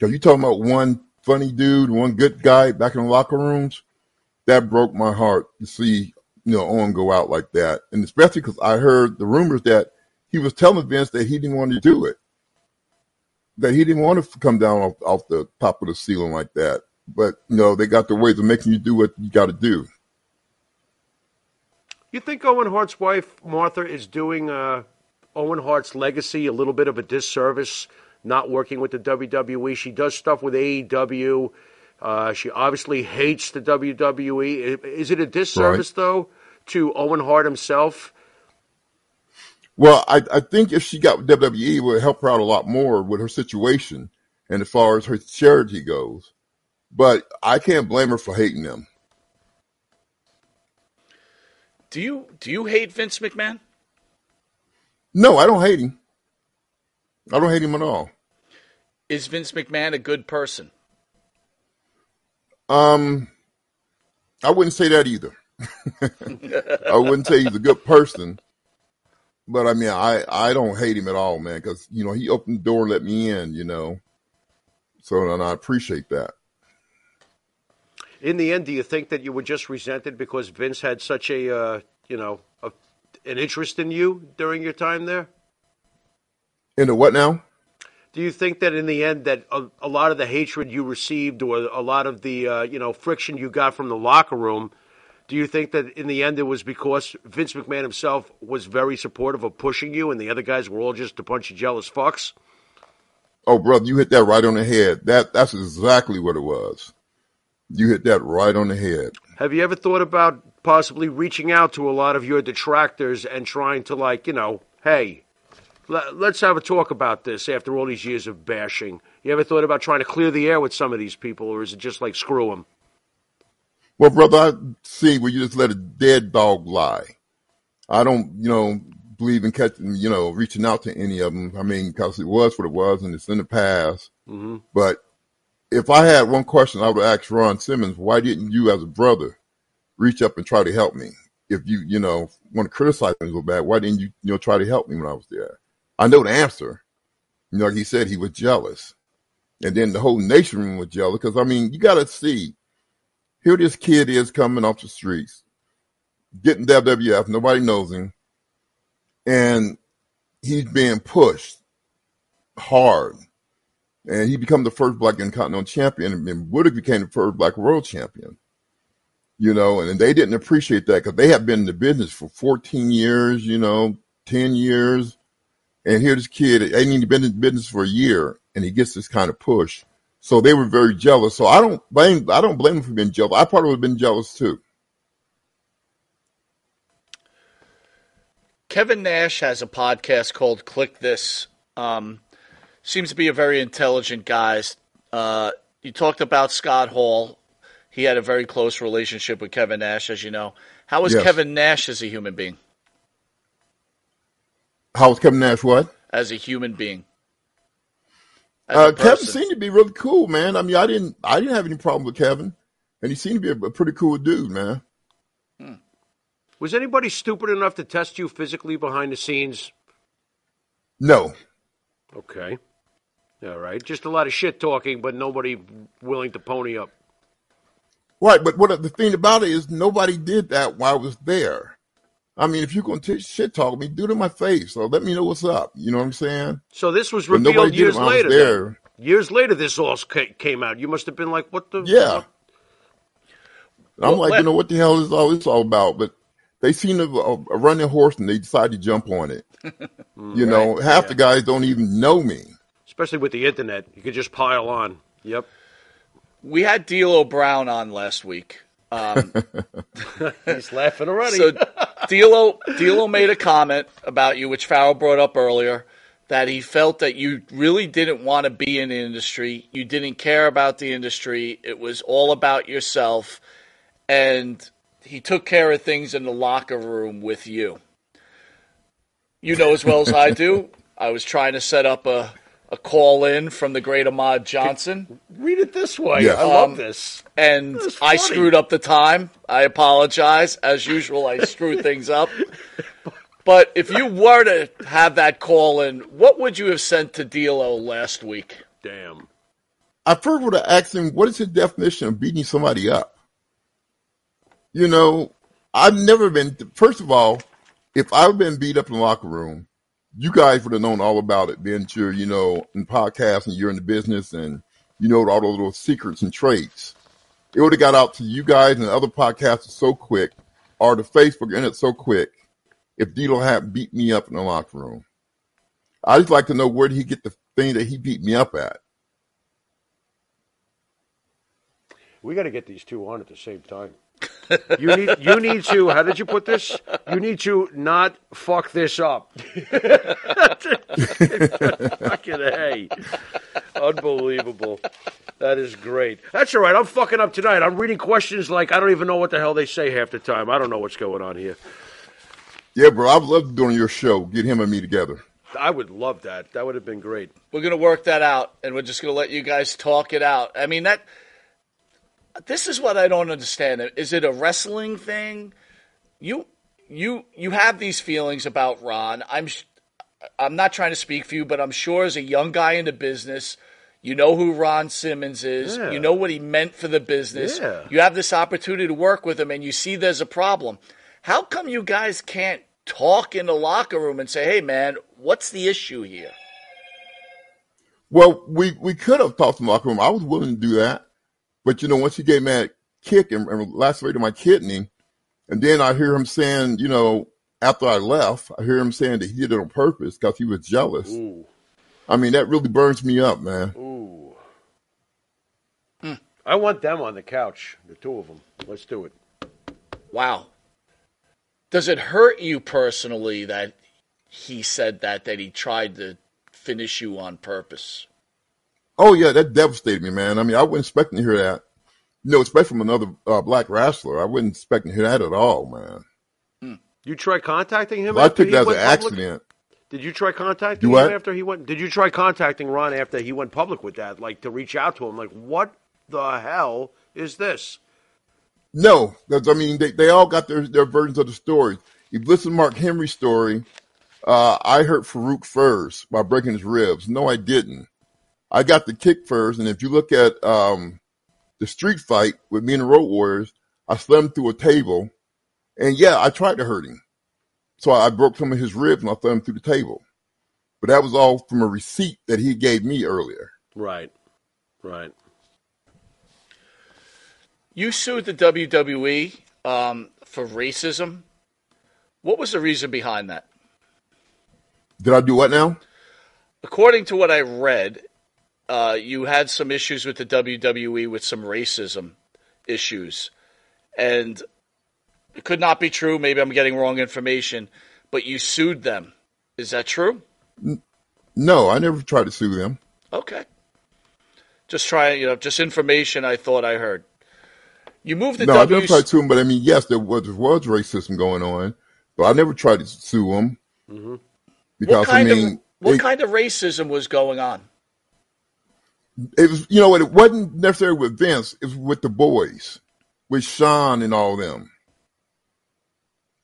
Cause you talking about one funny dude, one good guy back in the locker rooms. That broke my heart to see, you know, Owen go out like that. And especially because I heard the rumors that he was telling Vince that he didn't want to do it. That he didn't want to come down off, off the top of the ceiling like that. But, you know, they got the ways of making you do what you got to do. You think Owen Hart's wife Martha is doing uh, Owen Hart's legacy a little bit of a disservice, not working with the WWE? She does stuff with AEW. Uh, she obviously hates the WWE. Is it a disservice though to Owen Hart himself? Well, I, I think if she got with WWE, it would help her out a lot more with her situation and as far as her charity goes. But I can't blame her for hating them. Do you do you hate Vince McMahon? No, I don't hate him. I don't hate him at all. Is Vince McMahon a good person? Um, I wouldn't say that either. I wouldn't say he's a good person, but I mean, I I don't hate him at all, man, because you know he opened the door and let me in, you know. So and I appreciate that. In the end, do you think that you were just resented because Vince had such a uh, you know a, an interest in you during your time there? In the what now? Do you think that in the end that a, a lot of the hatred you received or a lot of the uh, you know friction you got from the locker room, do you think that in the end it was because Vince McMahon himself was very supportive of pushing you and the other guys were all just a bunch of jealous fucks? Oh, brother, you hit that right on the head. That that's exactly what it was. You hit that right on the head. Have you ever thought about possibly reaching out to a lot of your detractors and trying to like, you know, hey, let's have a talk about this after all these years of bashing? You ever thought about trying to clear the air with some of these people or is it just like screw them? Well, brother, I see where you just let a dead dog lie. I don't, you know, believe in catching, you know, reaching out to any of them. I mean, because it was what it was, and it's in the past. Mm-hmm. But if I had one question, I would ask Ron Simmons, why didn't you, as a brother, reach up and try to help me? If you, you know, want to criticize me so bad, why didn't you, you know, try to help me when I was there? I know the answer. You know, like he said, he was jealous. And then the whole nation was jealous because, I mean, you got to see, here this kid is coming off the streets, getting WWF, nobody knows him, and he's being pushed hard. And he became the first black intercontinental champion, and Woodard became the first black world champion. You know, and they didn't appreciate that because they have been in the business for 14 years, you know, 10 years. And here this kid, ain't even been in business for a year, and he gets this kind of push. So they were very jealous. So I don't blame I don't blame them for being jealous. I probably would have been jealous too. Kevin Nash has a podcast called Kliq This. Um, seems to be a very intelligent guy. Uh, you talked about Scott Hall. He had a very close relationship with Kevin Nash, as you know. How was Yes. Kevin Nash as a human being? How was Kevin Nash? What? As a human being. As Uh, Kevin seemed to be really cool, man. I mean, I didn't I didn't have any problem with Kevin, and he seemed to be a, a pretty cool dude, man. Was anybody stupid enough to test you physically behind the scenes? No, Okay. All right. Just a lot of shit talking, but nobody willing to pony up. right. But what the thing about it is, nobody did that while I was there. I mean, if you're gonna t- shit talk me, do it in my face, So let me know what's up. You know what I'm saying? So this was But nobody revealed did it years I was later. there. Years later, this all ca- came out. You must have been like, "What the?" Yeah. what? I'm Well, like, let- you know what the hell is all this all about? But they seem to uh, run their horse and they decide to jump on it. you know, half the guys don't even know me. Especially with the internet, you could just pile on. Yep. We had D'Lo Brown on last week. Um, He's laughing already. so D'Lo, D'Lo made a comment about you, which Farrell brought up earlier, that he felt that you really didn't want to be in the industry. You didn't care about the industry. It was all about yourself. And he took care of things in the locker room with you. You know as well as I do. I was trying to set up a, a call in from the great Ahmed Johnson. Read it this way. Yeah. I love Um, this. and That's I screwed up the time. I apologize. As usual, I screw things up. But if you were to have that call in, what would you have sent to D'Lo last week? Damn. I first would have asked him, what is his definition of beating somebody up? You know, I've never been, first of all, if I've been beat up in the locker room, you guys would have known all about it, sure, you know, in podcasts and you're in the business and you know all those little secrets and traits. It would have got out to you guys and other podcasters so quick, or the Facebook internet so quick, if D'Lo had beat me up in the locker room. I just like to know where did he get the thing that he beat me up at? We got to get these two on at the same time. You need you need to. How did you put this? You need to not fuck this up. Fucking hey, unbelievable. That is great. That's all right. I'm fucking up tonight. I'm reading questions like I don't even know what the hell they say half the time. I don't know what's going on here. Yeah, bro, I'd love doing your show. Get him and me together. I would love that. That would have been great. We're going to work that out, and we're just going to let you guys talk it out. I mean, that. This is what I don't understand. Is it a wrestling thing? You, you, you have these feelings about Ron. I'm, I'm not trying to speak for you, but I'm sure as a young guy in the business, you know who Ron Simmons is. Yeah. You know what he meant for the business. Yeah. You have this opportunity to work with him, and you see there's a problem. How come you guys can't talk in the locker room and say, "Hey, man, what's the issue here?" Well, we, we could have talked in the locker room. I was willing to do that. But, you know, once he gave me that kick and, and lacerated my kidney, and then I hear him saying, you know, after I left, I hear him saying that he did it on purpose because he was jealous. Ooh, I mean, that really burns me up, man. ooh. Hmm. I want them on the couch, the two of them. Let's do it. Wow. Does it hurt you personally that he said that that he tried to finish you on purpose? Oh, yeah, that devastated me, man. I mean, I wasn't expecting to hear that. You know, especially from another uh, black wrestler. I wasn't expecting to hear that at all, man. You try contacting him? Well, I took that as an accident. Did you try contacting Do him after he went? Did you try contacting Ron after he went public with that? Like to reach out to him? Like what the hell is this? No, I mean they, they all got their, their versions of the story. If you listen to Mark Henry's story, uh, I hurt Faarooq first by breaking his ribs. No, I didn't. I got the kick first, and if you look at um, the street fight with me and the Road Warriors, I slammed through a table, and yeah, I tried to hurt him. So I broke some of his ribs and I slammed him through the table. But that was all from a receipt that he gave me earlier. Right, right. You sued the WWE um, for racism. What was the reason behind that? Did I do what now? According to what I read, uh, you had some issues with the WWE with some racism issues, and it could not be true. Maybe I'm getting wrong information, but you sued them. Is that true? No, I never tried to sue them. Okay. Just trying, you know, just information I thought I heard. You moved the No, I never tried to sue them, but I mean, yes, there was, there was racism going on, but I never tried to sue them What because I mean, of what it, kind of racism was going on? It was you know what, it wasn't necessarily with Vince, it was with the boys, with Shawn and all them.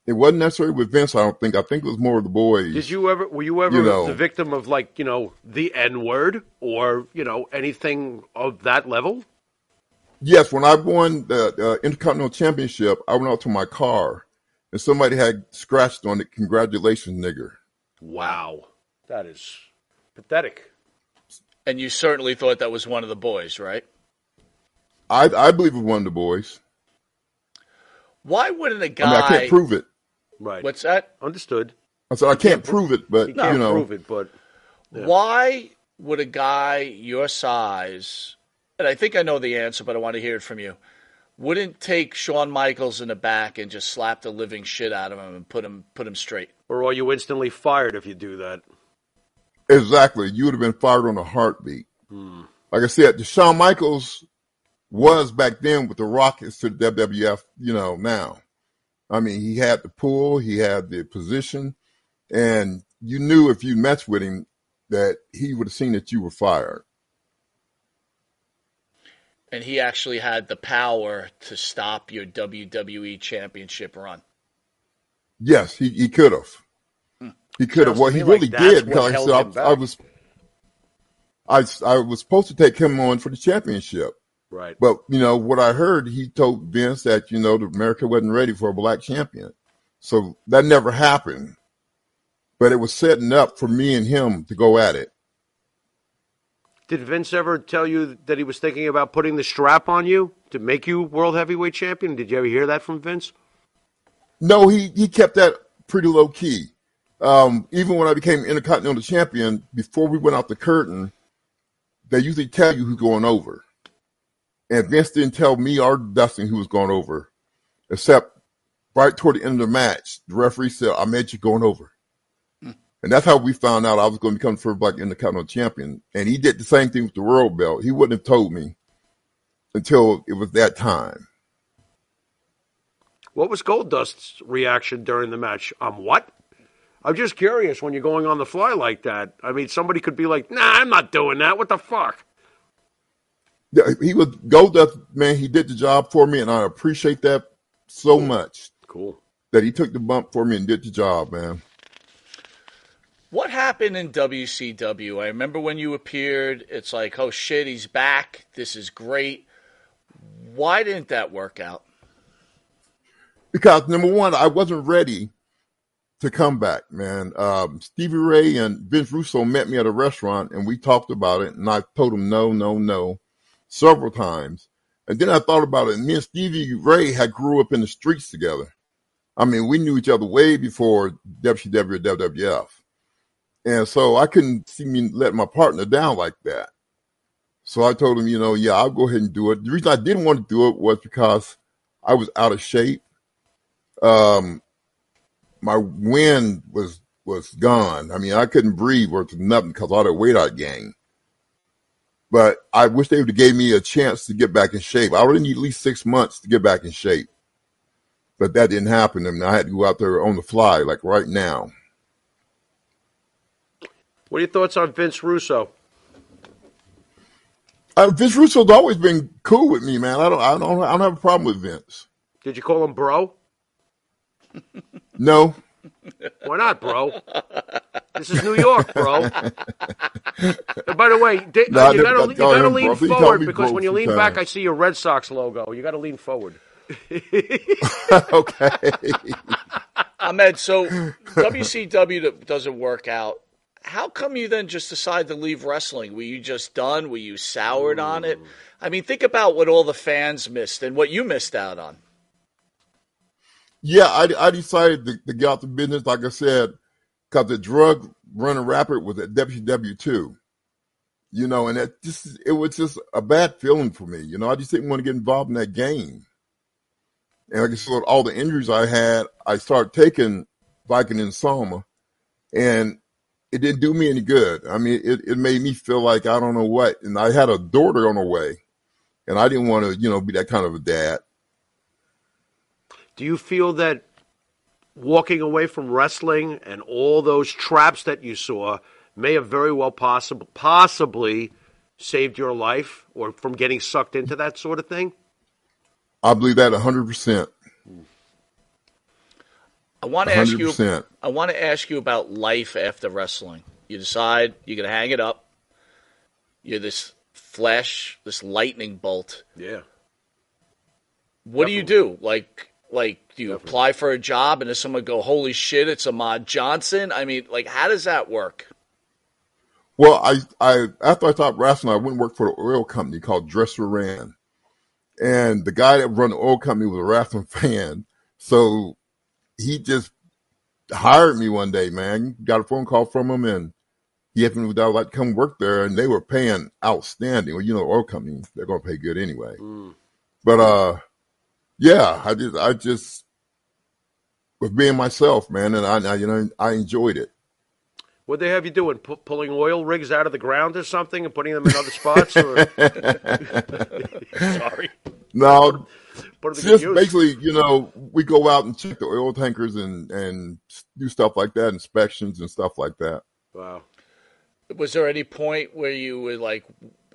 It wasn't necessarily with Vince. I don't think. I think it was more of the boys. Did you ever? Were you ever You know. the victim of like you know the N word or you know anything of that level? Yes, when I won the uh, Intercontinental Championship, I went out to my car, and somebody had scratched on it. Congratulations, nigger. Wow, that is pathetic. And you certainly thought that was one of the boys, right? I I believe it was one of the boys. Why wouldn't a guy? mean, I can't prove it. Right. What's that? Understood. I said I can't prove it, but You can't you know, prove it, but Why would a guy your size, and I think I know the answer, but I want to hear it from you, wouldn't take Shawn Michaels in the back and just slap the living shit out of him and put him put him straight? or are you instantly fired if you do that? Exactly. You would have been fired on a heartbeat. Hmm. Like I said, Shawn Michaels was back then with the Rockets to the WWF. You know now. I mean, he had the pull, he had the position, and you knew if you messed with him that he would have seen that you were fired. And he actually had the power to stop your WWE championship run. Yes, he, he could have. He could have. Well, he me like really did because I, I, was, I, I was supposed to take him on for the championship, Right. but you know what I heard, he told Vince that you know America wasn't ready for a black champion, so that never happened. But it was setting up for me and him to go at it. Did Vince ever tell you that he was thinking about putting the strap on you to make you world heavyweight champion? Did you ever hear that from Vince? No, he he kept that pretty low key. Um, even when I became Intercontinental Champion, before we went out the curtain, they usually tell you who's going over. And Vince didn't tell me or Dustin who was going over, except right toward the end of the match, the referee said, "I made you going over," and that's how we found out I was going to become the first Black Intercontinental Champion. And he did the same thing with the World Belt. He wouldn't have told me until it was that time. What was Goldust's reaction during the match? Um, what? I'm just curious when you're going on the fly like that. I mean, somebody could be like, "Nah, I'm not doing that. What the fuck?" Yeah, he was Goldust, man. He did the job for me, and I appreciate that so much Cool. that he took the bump for me and did the job, man. What happened in WCW? I remember when you appeared, it's like, oh shit, he's back. This is great. Why didn't that work out? Because number one, I wasn't ready to come back, man. Um, Stevie Ray and Vince Russo met me at a restaurant, and we talked about it, and I told him no, no, no, several times. And then I thought about it. And me and Stevie Ray had grew up in the streets together. I mean, we knew each other way before WCW or WWF. And so I couldn't see me let my partner down like that. So I told him, you know, yeah, I'll go ahead and do it. The reason I didn't want to do it was because I was out of shape. Um, my wind was was gone. I mean, I couldn't breathe worth nothing because all that weight I gained. But I wish they would have gave me a chance to get back in shape. I would need at least six months to get back in shape. But that didn't happen. I mean, I had to go out there on the fly, like right now. What are your thoughts on Vince Russo? Uh, Vince Russo's always been cool with me, man. I don't, I don't, I don't have a problem with Vince. Did you call him bro? No, Why not, bro? This is New York, bro. and by the way, da- No, you gotta, got you to call gotta him lean bro. Forward because when you lean few back, I see your Red Sox logo. You got to lean forward. okay. Ahmed, so WCW that doesn't work out. How come you then just decide to leave wrestling? Were you just done? Were you soured on it? I mean, think about what all the fans missed and what you missed out on. Yeah, I, I decided to, to get out the business, like I said, because the drug running rapid was at WCW too. You know, and it just it was just a bad feeling for me. You know, I just didn't want to get involved in that game. And like I said, all the injuries I had, I started taking Vicodin and Soma, and it didn't do me any good. I mean, it, it made me feel like I don't know what. And I had a daughter on the way, and I didn't want to, you know, be that kind of a dad. Do you feel that walking away from wrestling and all those traps that you saw may have very well possible, possibly saved your life or from getting sucked into that sort of thing? I believe that hundred percent. I want to ask you. I want to ask you about life after wrestling. You decide you're going to hang it up. You're this flash, this lightning bolt. Yeah. What do you do? Like, like, do you apply for a job and does someone go, "Holy shit, it's Ahmed Johnson"? I mean, like, how does that work? Well, I, I after I stopped wrestling, I went and worked for an oil company called Dresser Rand, and the guy that run the oil company was a wrestling fan, so he just hired me one day. Man, got a phone call from him, and he asked me would I like to come work there, and they were paying outstanding. Well, you know, oil companies they're gonna pay good anyway. But uh, yeah, I just I just was being myself, man, and I, I you know I enjoyed it. What they have you doing? Pu- pulling oil rigs out of the ground or something and putting them in other spots? Or... Sorry. No, Put them to good just basically, you know, we go out and check the oil tankers and and do stuff like that, inspections and stuff like that. Wow. Was there any point where you were like,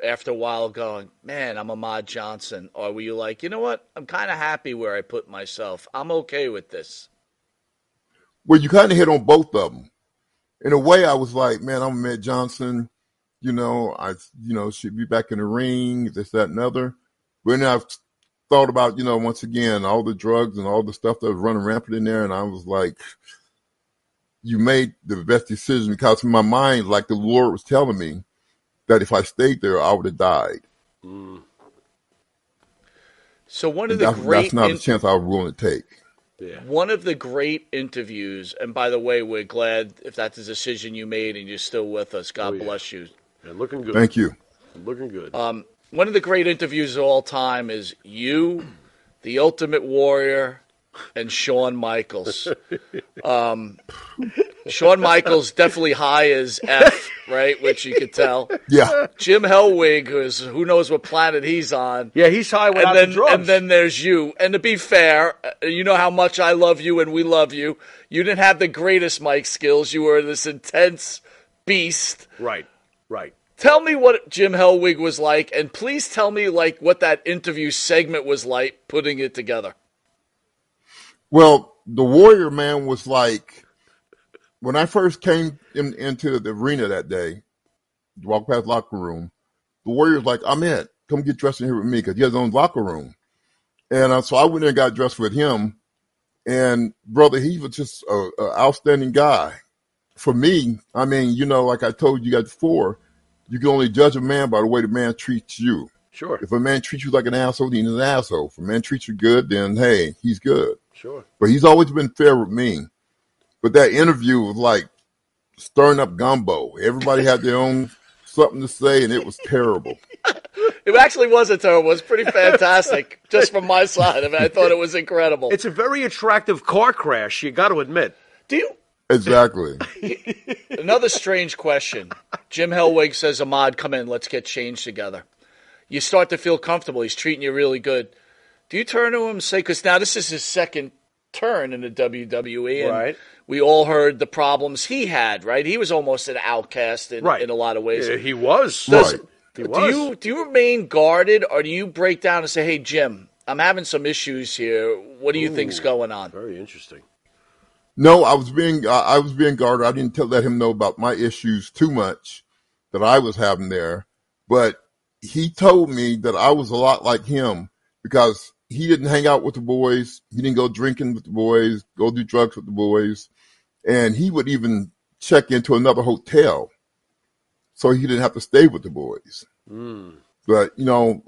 after a while, going, "Man, I'm Ahmed Johnson," or were you like, "You know what? I'm kind of happy where I put myself. I'm okay with this." Well, you kind of hit on both of them. In a way, I was like, man, I'm Ahmed Johnson. You know, I you know should be back in the ring, this, that, and other. But then I've thought about, you know, once again, all the drugs and all the stuff that was running rampant in there, and I was like, you made the best decision because in my mind, like the Lord was telling me that if I stayed there, I would have died. So one of And the that's, great that's not in- a chance I was willing to take. Yeah. One of the great interviews, and by the way, we're glad if that's the decision you made and you're still with us. God Oh, yeah. bless you. Yeah, looking good. Thank you. Looking good. Um, one of the great interviews of all time is you, the Ultimate Warrior, and Shawn Michaels. Um, Shawn Michaels definitely high as F, right? Which you could tell. Yeah. Jim Hellwig, who's who knows what planet he's on. yeah, he's high without and then the drugs. and then there's you. And to be fair, uh, you know how much I love you and we love you. You didn't have the greatest mic skills. You were this intense beast. right, right. Tell me what Jim Hellwig was like, and please tell me like what that interview segment was like putting it together. Well, the Warrior man was like, when I first came in, into the arena that day, walked past the locker room, the Warrior was like, I'm in. Come get dressed in here with me because he has his own locker room. And uh, so I went in and got dressed with him. And brother, he was just a, a outstanding guy. For me, I mean, you know, like I told you guys before, you can only judge a man by the way the man treats you. Sure, If a man treats you like an asshole, then he's an asshole. If a man treats you good, then hey, he's good sure. but he's always been fair with me. But that interview was like stirring up gumbo. Everybody had their own something to say, and it was terrible. It actually wasn't terrible. It was pretty fantastic, just from my side of it. I thought it was incredible. It's a very attractive car crash. You got to admit. Do you? Exactly. Another strange question. Jim Hellwig says, Ahmed, come in, let's get changed together. You start to feel comfortable. He's treating you really good. Do you turn to him and say, because now this is his second turn in the WWE. And Right. We all heard the problems he had. Right. He was almost an outcast in, Right. in a lot of ways. Yeah, he was. Does- Right. He do was. you do you remain guarded, or do you break down and say, "Hey, Jim, I'm having some issues here. What do you think's going on?" Very interesting. No, I was being I, I was being guarded. I didn't tell, let him know about my issues too much that I was having there, but he told me that I was a lot like him because he didn't hang out with the boys. He didn't go drinking with the boys, go do drugs with the boys, and he would even check into another hotel so he didn't have to stay with the boys. But you know,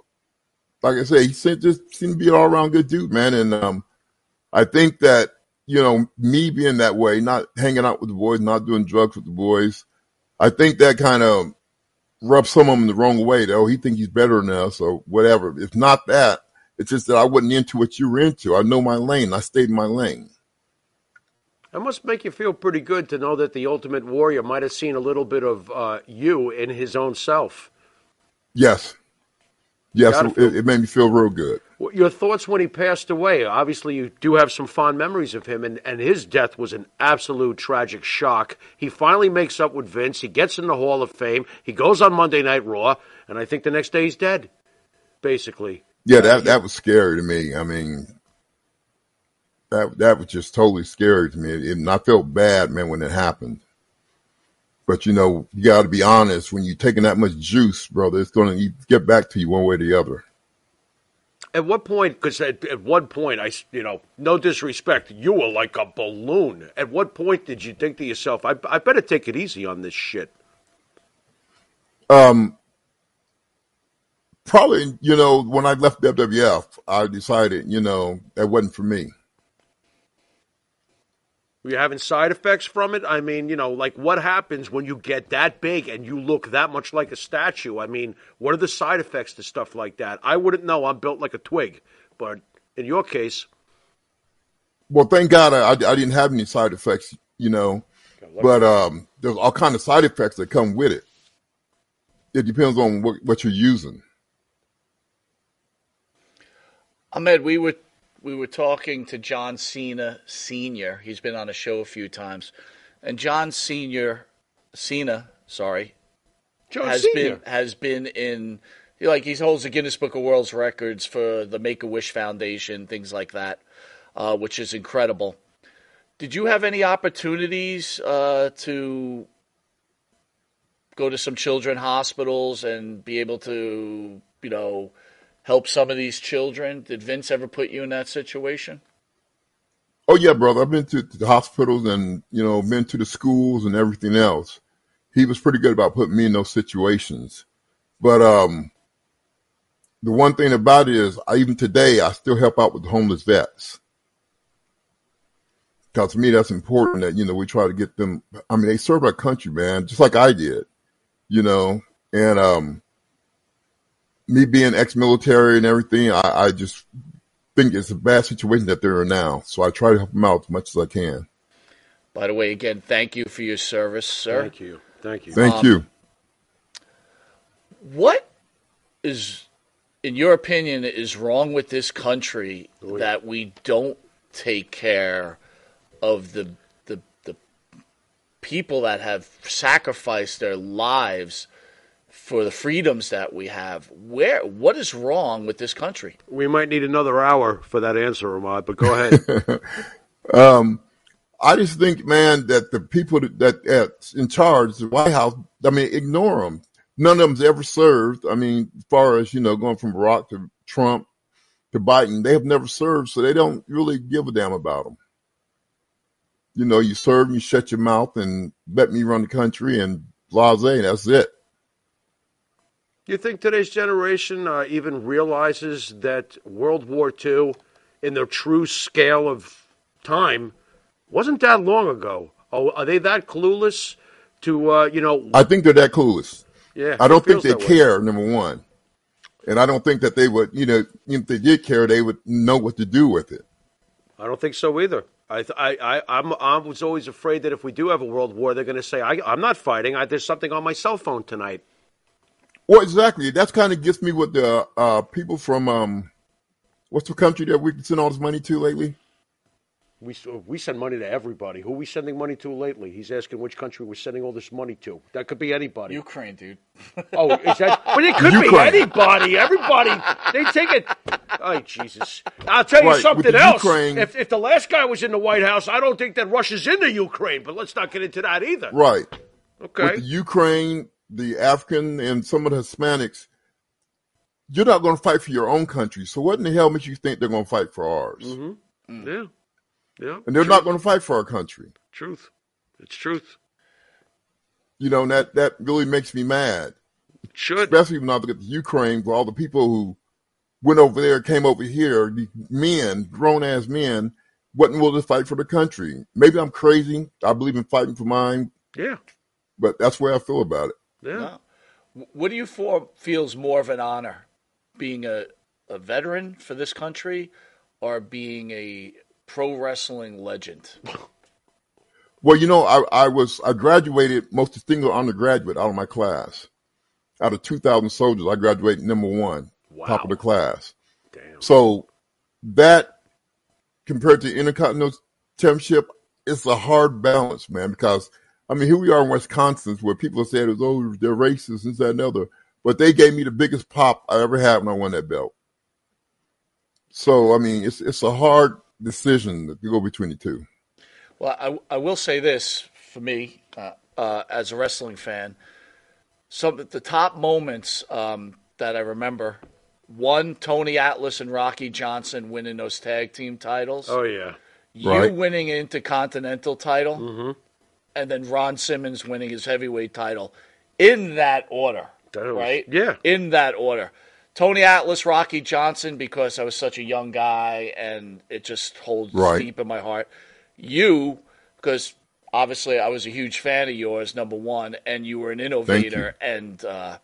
like I say, he seemed, just seemed to be an all around good dude, man. And um, I think that you know me being that way, not hanging out with the boys, not doing drugs with the boys, I think that kind of rubs some of them the wrong way. Though he think he's better than us or whatever. If not that. It's just that I wasn't into what you were into. I know my lane. I stayed in my lane. That must make you feel pretty good to know that the Ultimate Warrior might have seen a little bit of uh, you in his own self. Yes, yes, it, feel- it made me feel real good. Your thoughts when he passed away? Obviously, you do have some fond memories of him, and, and his death was an absolute tragic shock. He finally makes up with Vince. He gets in the Hall of Fame. He goes on Monday Night Raw, and I think the next day he's dead, basically. Yeah, that that was scary to me. I mean, that that was just totally scary to me, and I felt bad, man, when it happened. But you know, you got to be honest. When you're taking that much juice, brother, it's going to get back to you one way or the other. At what point? Because at, at one point, I you know, no disrespect, you were like a balloon. At what point did you think to yourself, I, I better take it easy on this shit? Um, probably, you know, when I left WWF, I decided, you know, that wasn't for me. Were you having side effects from it? I mean, you know, like what happens when you get that big and you look that much like a statue? I mean, what are the side effects to stuff like that? I wouldn't know. I'm built like a twig. But in your case, Well, thank God I, I, didn't have any side effects, you know, but um, there's all kind of side effects that come with it. It depends on what, what you're using. Ahmed, we were we were talking to John Cena Senior. He's been on a show a few times, and John Senior Cena, sorry, John has Senior. been has been in like he holds the Guinness Book of World Records for the Make a Wish Foundation, things like that, uh, which is incredible. Did you have any opportunities uh, to go to some children hospitals and be able to, you know, help some of these children? Did Vince ever put you in that situation? Oh yeah, brother. I've been to, the hospitals and you know been to the schools and everything else. He was pretty good about putting me in those situations. But um, the one thing about it is, I, even today, I still help out with the homeless vets. Because to me, that's important that you know we try to get them. I mean, they serve our country, man, just like I did. You know, and um, me being ex-military and everything, I, I just think it's a bad situation that they're in now. So I try to help them out as much as I can. By the way, again, thank you for your service, sir. Thank you. Thank you. Thank um, you. What is, in your opinion, is wrong with this country oh, that we don't take care of the the the people that have sacrificed their lives for the freedoms that we have? Where what is wrong with this country? We might need another hour for that answer, Ahmed, but go ahead. Um, I just think, man, that the people that, that that's in charge, the White House, I mean, ignore them. None of them's ever served. I mean, as far as you know, going from Barack to Trump to Biden, they have never served, so they don't really give a damn about them. You know, you serve, you shut your mouth, and let me run the country, and blase. That's it. Do you think today's generation uh, even realizes that World War II, in the true scale of time, wasn't that long ago? Oh, are they that clueless to, uh, you know? I think they're that clueless. yeah, I don't think they that way. care. Number one, and I don't think that they would. You know, if they did care, they would know what to do with it. I don't think so either. I, th- I, I, I'm, I was always afraid that if we do have a world war, they're going to say, I, "I'm not fighting. I, there's something on my cell phone tonight." Well, exactly. That's kind of gets me with the uh, people from um, what's the country that we send all this money to lately? We we send money to everybody. Who are we sending money to lately? He's asking which country we're sending all this money to. That could be anybody. Ukraine, dude. Oh, is that? But it could Ukraine. be anybody. Everybody. They take it. Oh, Jesus. I'll tell you Right, something else. Ukraine- If, if the last guy was in the White House, I don't think that Russia's in the Ukraine. But let's not get into that either. Right. Okay. With the Ukraine, the African, and some of the Hispanics, you're not going to fight for your own country. So what in the hell makes you think they're going to fight for ours? Mm-hmm. Yeah. Yeah. And they're not going to fight for our country. Truth. It's truth. You know, and that, that really makes me mad. It should. Especially when I look at the Ukraine, for all the people who went over there, came over here, the men, grown ass men, wasn't willing to fight for the country. Maybe I'm crazy. I believe in fighting for mine, Yeah. but that's where I feel about it. Yeah. No. What do you for feels more of an honor, being a, a veteran for this country, or being a pro wrestling legend? Well, you know, I, I was I graduated most distinguished undergraduate out of my class. Out of two thousand soldiers, I graduated number one, top of the class. Damn. So that compared to Intercontinental Championship, it's a hard balance, man. Because I mean, here we are in Wisconsin, where people said, "Oh, they're racist," and that and other, but they gave me the biggest pop I ever had when I won that belt. So I mean, it's it's a hard decision to go between the two. Well, I, I will say this for me uh, uh, as a wrestling fan. Some of the top moments um, that I remember: one, Tony Atlas and Rocky Johnson winning those tag team titles. Oh, yeah. you Right. winning an intercontinental title, and then Ron Simmons winning his heavyweight title in that order, That was- right? yeah. in that order. Tony Atlas, Rocky Johnson, because I was such a young guy, and it just holds Right. deep in my heart. You, because obviously I was a huge fan of yours, number one, and you were an innovator, and uh,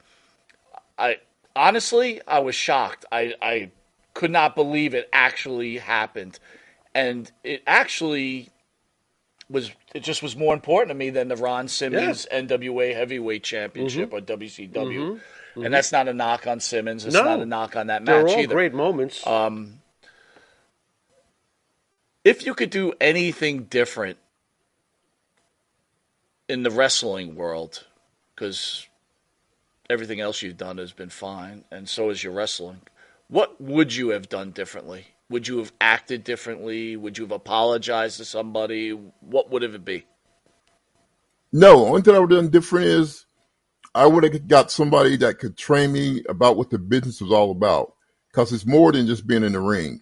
I honestly I was shocked. I I could not believe it actually happened, and it actually was. It just was more important to me than the Ron Simmons NWA Heavyweight Championship mm-hmm. or WCW. Mm-hmm. And mm-hmm. that's not a knock on Simmons. It's No. not a knock on that match They're all either. great moments. Um, if you could do anything different in the wrestling world, because everything else you've done has been fine, and so is your wrestling, what would you have done differently? Would you have acted differently? Would you have apologized to somebody? What would it be? No, only thing I would have done different is I would have got somebody that could train me about what the business was all about. Because it's more than just being in the ring.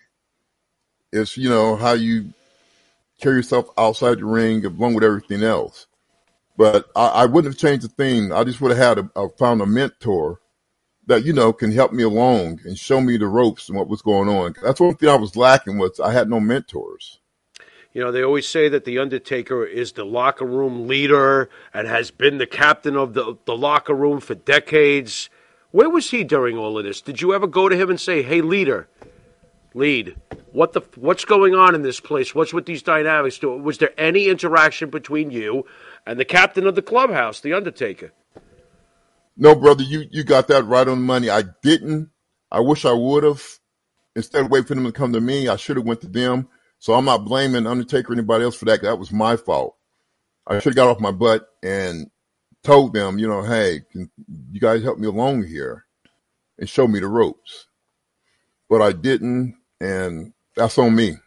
It's, you know, how you carry yourself outside the ring along with everything else. But I, I wouldn't have changed a thing. I just would have had a, a found a mentor that, you know, can help me along and show me the ropes and what was going on. That's one thing I was lacking was I had no mentors. You know, they always say that the Undertaker is the locker room leader and has been the captain of the, the locker room for decades. Where was he during all of this? Did you ever go to him and say, "Hey, leader, lead, what the what's going on in this place? What's with these dynamics?" Was there any interaction between you and the captain of the clubhouse, the Undertaker? No, brother, you, you got that right on the money. I didn't. I wish I would have. Instead of waiting for them to come to me, I should have went to them. So I'm not blaming Undertaker or anybody else for that. That was my fault. I should have got off my butt and told them, you know, hey, can you guys help me along here and show me the ropes? But I didn't, and that's on me.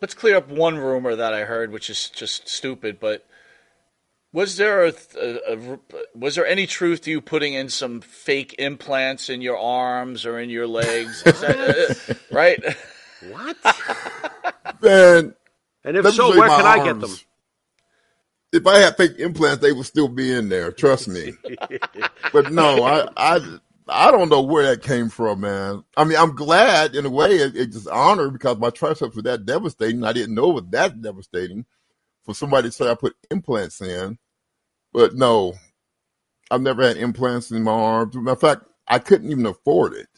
Let's clear up one rumor that I heard, which is just stupid. But was there a, a, a was there any truth to you putting in some fake implants in your arms or in your legs? That, uh, right? What? Man, And if so, where my can I get them? If I had fake implants, they would still be in there. Trust me. but no, I, I, I don't know where that came from, man. I mean, I'm glad in a way. It, it's just honored because my triceps were that devastating. I didn't know it was that devastating for somebody to say I put implants in. But no, I've never had implants in my arms. Matter of fact, I couldn't even afford it.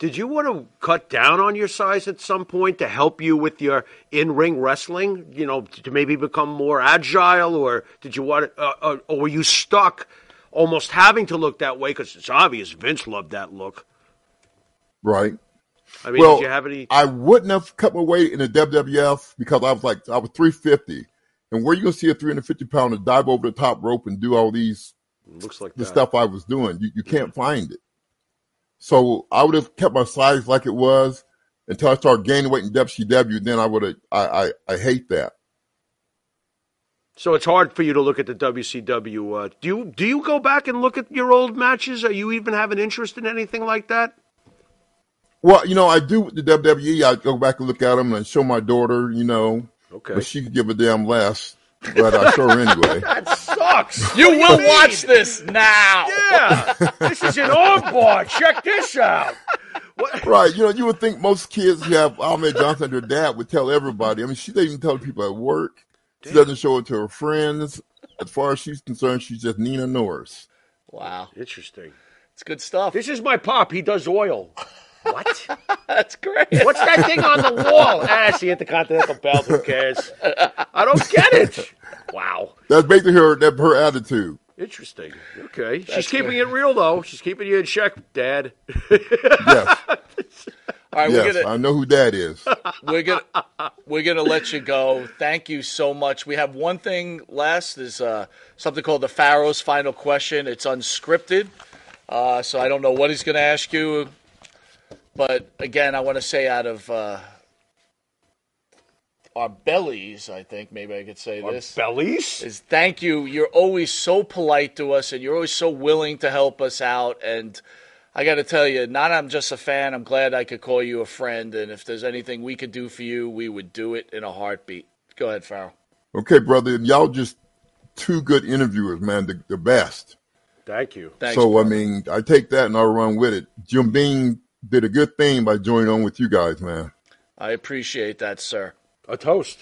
Did you want to cut down on your size at some point to help you with your in-ring wrestling? You know, to maybe become more agile, or did you want, uh, uh, or were you stuck almost having to look that way? Because it's obvious Vince loved that look. right? I mean, well, did you have any? I wouldn't have cut my weight in the WWF because I was like I was 350, and where you gonna see a 350 pounder dive over the top rope and do all these Looks like the that. stuff I was doing? You you can't find it. So I would have kept my size like it was until I started gaining weight in WCW. Then I would have. I, I I hate that. So it's hard for you to look at the WCW. Uh, do you do you go back and look at your old matches? Are you even have an interest in anything like that? Well, you know, I do with the WWE. I go back and look at them and show my daughter. You know, Okay. but she could give a damn less. But I show her anyway. That sucks. You What will mean? watch this now. Yeah, this is an arm bar. Check this out. What? Right. You know, you would think most kids who have Ahmed Johnson, their dad, would tell everybody. I mean, she doesn't even tell people at work. She doesn't show it to her friends. As far as she's concerned, she's just Nina Norris. Wow, Interesting. it's good stuff. This is my pop. He does oil. What? That's great. What's that thing on the wall? Ah, see, Intercontinental belt. Who cares? I don't get it. Wow. That's basically her that her attitude. Interesting. Okay. She's keeping good. it real, though. She's keeping you in check, Dad. Yes, All right, we're yes, gonna I know who that is. we're gonna we're gonna let you go. Thank you so much. We have one thing last. Is uh, something called the Pharaoh's final question. It's unscripted, uh, so I don't know what he's gonna ask you. But again, I want to say out of uh, our bellies, I think maybe I could say this Bellies? is thank you. You're always so polite to us, and you're always so willing to help us out. And I got to tell you, not I'm just a fan. I'm glad I could call you a friend. And if there's anything we could do for you, we would do it in a heartbeat. Go ahead, Pharaoh. Okay, brother, y'all just two good interviewers, man, the, the best. Thank you. Thanks. so brother. I mean, I take that and I'll run with it. Jim Beam did a good thing by joining on with you guys, man. I appreciate that, sir. A toast.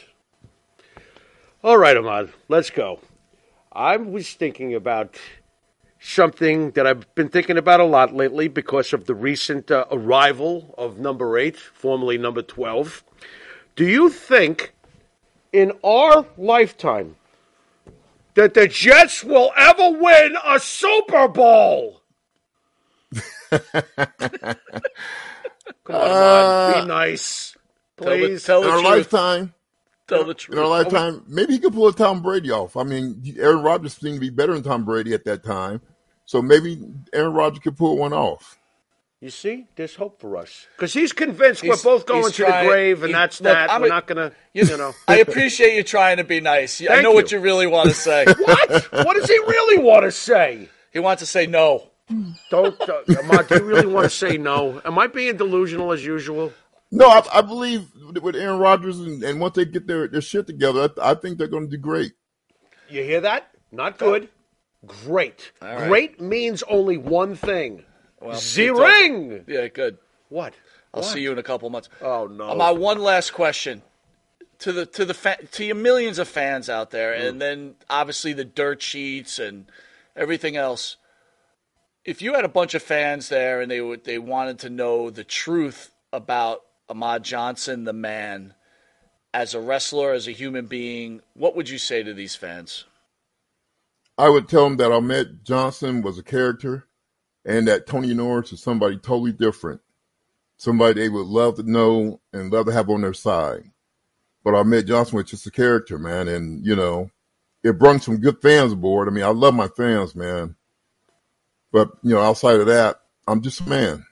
All right, Ahmed, let's go. I was thinking about something that I've been thinking about a lot lately because of the recent uh, arrival of number eight, formerly number 12. Do you think in our lifetime that the Jets will ever win a Super Bowl? Come on, Ahmed, be uh, nice. Please tell the, Please. tell In the our truth. lifetime, Tell the truth. in our lifetime, maybe he could pull a Tom Brady off. I mean, Aaron Rodgers seemed to be better than Tom Brady at that time, so maybe Aaron Rodgers could pull one off. You see, there's hope for us because he's convinced He's- we're both going to trying- the grave, and he- that's look, that. I'm We're a- not gonna, You- you know. I appreciate you trying to be nice. I Thank know what you. you really want to say. what? What does he really want to say? he wants to say no. Don't, uh, Ahmed, do you really want to say no? Am I being delusional as usual? No, I, I believe with Aaron Rodgers, and, and once they get their, their shit together, I, I think they're going to do great. You hear that? Not good. Great. right. Great means only one thing. Well, Z-ring. Yeah, good. What? I'll What? see you in a couple months. Oh no. My one last question to the to the fa- to your millions of fans out there, Mm. and then obviously the dirt sheets and everything else. If you had a bunch of fans there and they would they wanted to know the truth about Ahmed Johnson, the man, as a wrestler, as a human being, what would you say to these fans? I would tell them that Ahmed Johnson was a character and that Tony Norris is somebody totally different. Somebody they would love to know and love to have on their side. But Ahmed Johnson was just a character, man. And, you know, it brought some good fans aboard. I mean, I love my fans, man. But, you know, outside of that, I'm just a man.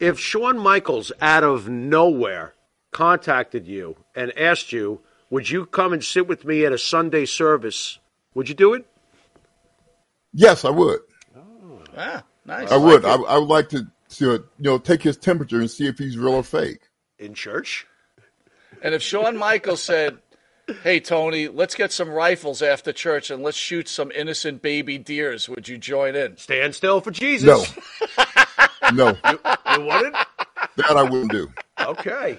if Shawn Michaels out of nowhere contacted you and asked you, would you come and sit with me at a Sunday service? Would you do it? Yes, I would. Ah, nice. I would. I, I would like to, to, you know, take his temperature and see if he's real or fake. In church? And if Shawn Michaels said, "Hey Tony, let's get some rifles after church and let's shoot some innocent baby deers," would you join in? Stand still for Jesus. No. no. You wouldn't? That I wouldn't do. Okay.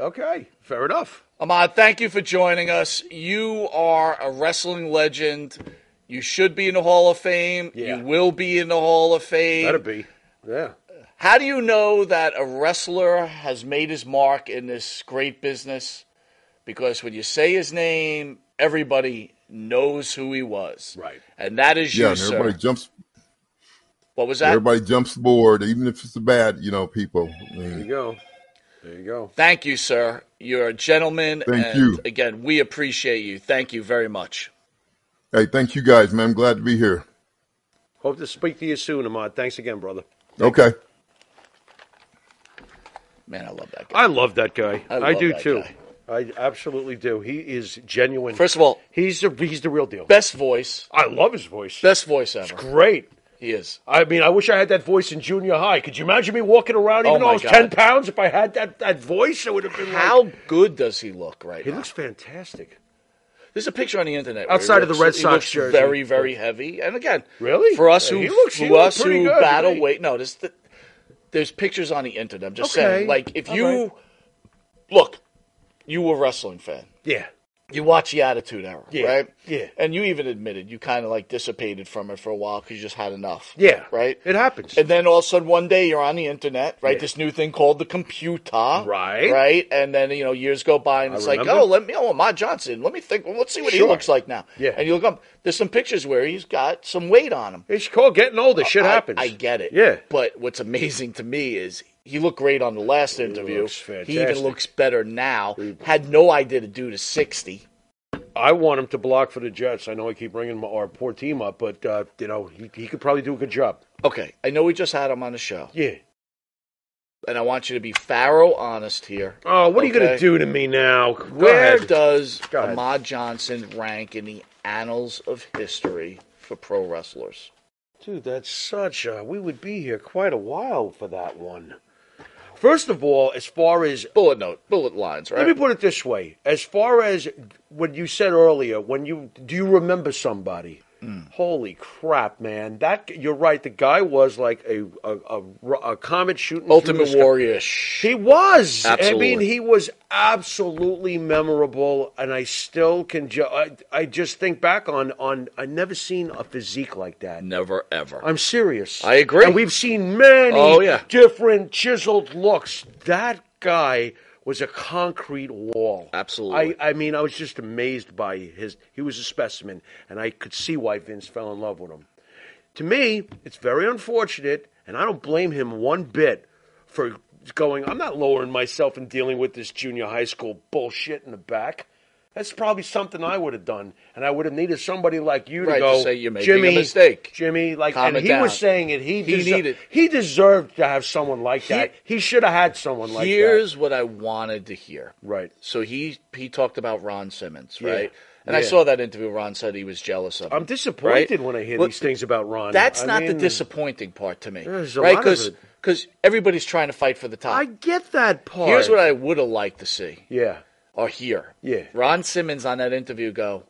Okay. Fair enough. Ahmed, thank you for joining us. You are a wrestling legend. You should be in the Hall of Fame. Yeah. You will be in the Hall of Fame. Better be. Yeah. How do you know that a wrestler has made his mark in this great business? Because when you say his name, everybody knows who he was. Right. And that is Yeah, you, and sir. everybody jumps. What was that? Everybody jumps aboard, even if it's the bad, you know, people. There you go. There you go. Thank you, sir. You're a gentleman. Thank and you. Again, we appreciate you. Thank you very much. hey, thank you guys, man. I'm glad to be here. Hope to speak to you soon, Ahmed. Thanks again, brother. Okay. Man, I love that guy. I love that guy. I I, do too. guy. I absolutely do. He is genuine. First of all, he's the he's the real deal. best voice. I love his voice. Best voice ever. Great. He is. I mean, I wish I had that voice in junior high. Could you imagine me walking around, oh even Oh, though I was God. ten pounds? If I had that, that voice, it would have been How Like, good does he look right he now? looks fantastic. There's a picture on the internet where he Outside of the looks- Red he Sox looks jersey. very, very heavy. And again, Really? for us Yeah, who looks- for us who good, battle weight, no, there's the, there's pictures on the internet. I'm just Okay. saying, like if All you right. look, you were a wrestling fan. Yeah. You watch the Attitude Era, Yeah, right? yeah. And you even admitted you kind of like dissipated from it for a while because you just had enough. Yeah. Right. It happens. And then all of a sudden one day you're on the internet, right? Yeah. This new thing called the computer. Right. Right. And then, you know, years go by and it's like, oh, let me, oh, Ahmed Johnson, let me think, well, let's see what he looks like now. Yeah. And you look up, there's some pictures where he's got some weight on him. It's called getting older. Shit I- happens. I, get it. Yeah. But what's amazing to me is he looked great on the last interview. looks He even looks better now. Had no idea to do to 60. I want him to block for the Jets. I know I keep bringing our poor team up, but uh, you know he, he could probably do a good job. Okay. I know we just had him on the show. Yeah. And I want you to be Pharaoh honest here. Oh, what are you going Okay. to do to me now? Go Where ahead. does Go ahead. Ahmed Johnson rank in the annals of history for pro wrestlers? Dude, that's such a. We would be here quite a while for that one. First of all, as far as. Bullet note, bullet lines, right? Let me put it this way. As far as what you said earlier, when you. Do you remember somebody? Mm. Holy crap, man! That you're right. The guy was like a a, a, a comet shooting. Ultimate. Warrior. He was. I mean, he was absolutely memorable, and I still can. Ju- I, I just think back on on. I never seen a physique like that. Never ever. I'm serious. I agree. And we've seen many Oh, yeah. different chiseled looks. That guy was a concrete wall. Absolutely. I, I mean, I was just amazed by his. He was a specimen, and I could see why Vince fell in love with him. To me, it's very unfortunate, and I don't blame him one bit for going. I'm not lowering myself and dealing with this junior high school bullshit in the back. That's probably something I would have done, and I would have needed somebody like you Right, to to go. say you're making a Jimmy, mistake. Jimmy, like, Calm and he down." was saying it. He He deser- needed- He deserved to have someone like that. He should have had someone like that. Here's what I wanted to hear. Right. So he he talked about Ron Simmons, Yeah. right? And I saw that interview. Ron said he was jealous of him. I'm disappointed right? when I hear Well, these things about Ron. That's I not the disappointing part to me, There's a right? it. Because everybody's trying to fight for the top. I get that part. Here's what I would have liked to see Yeah. Or here. Yeah. Ron Simmons on that interview go,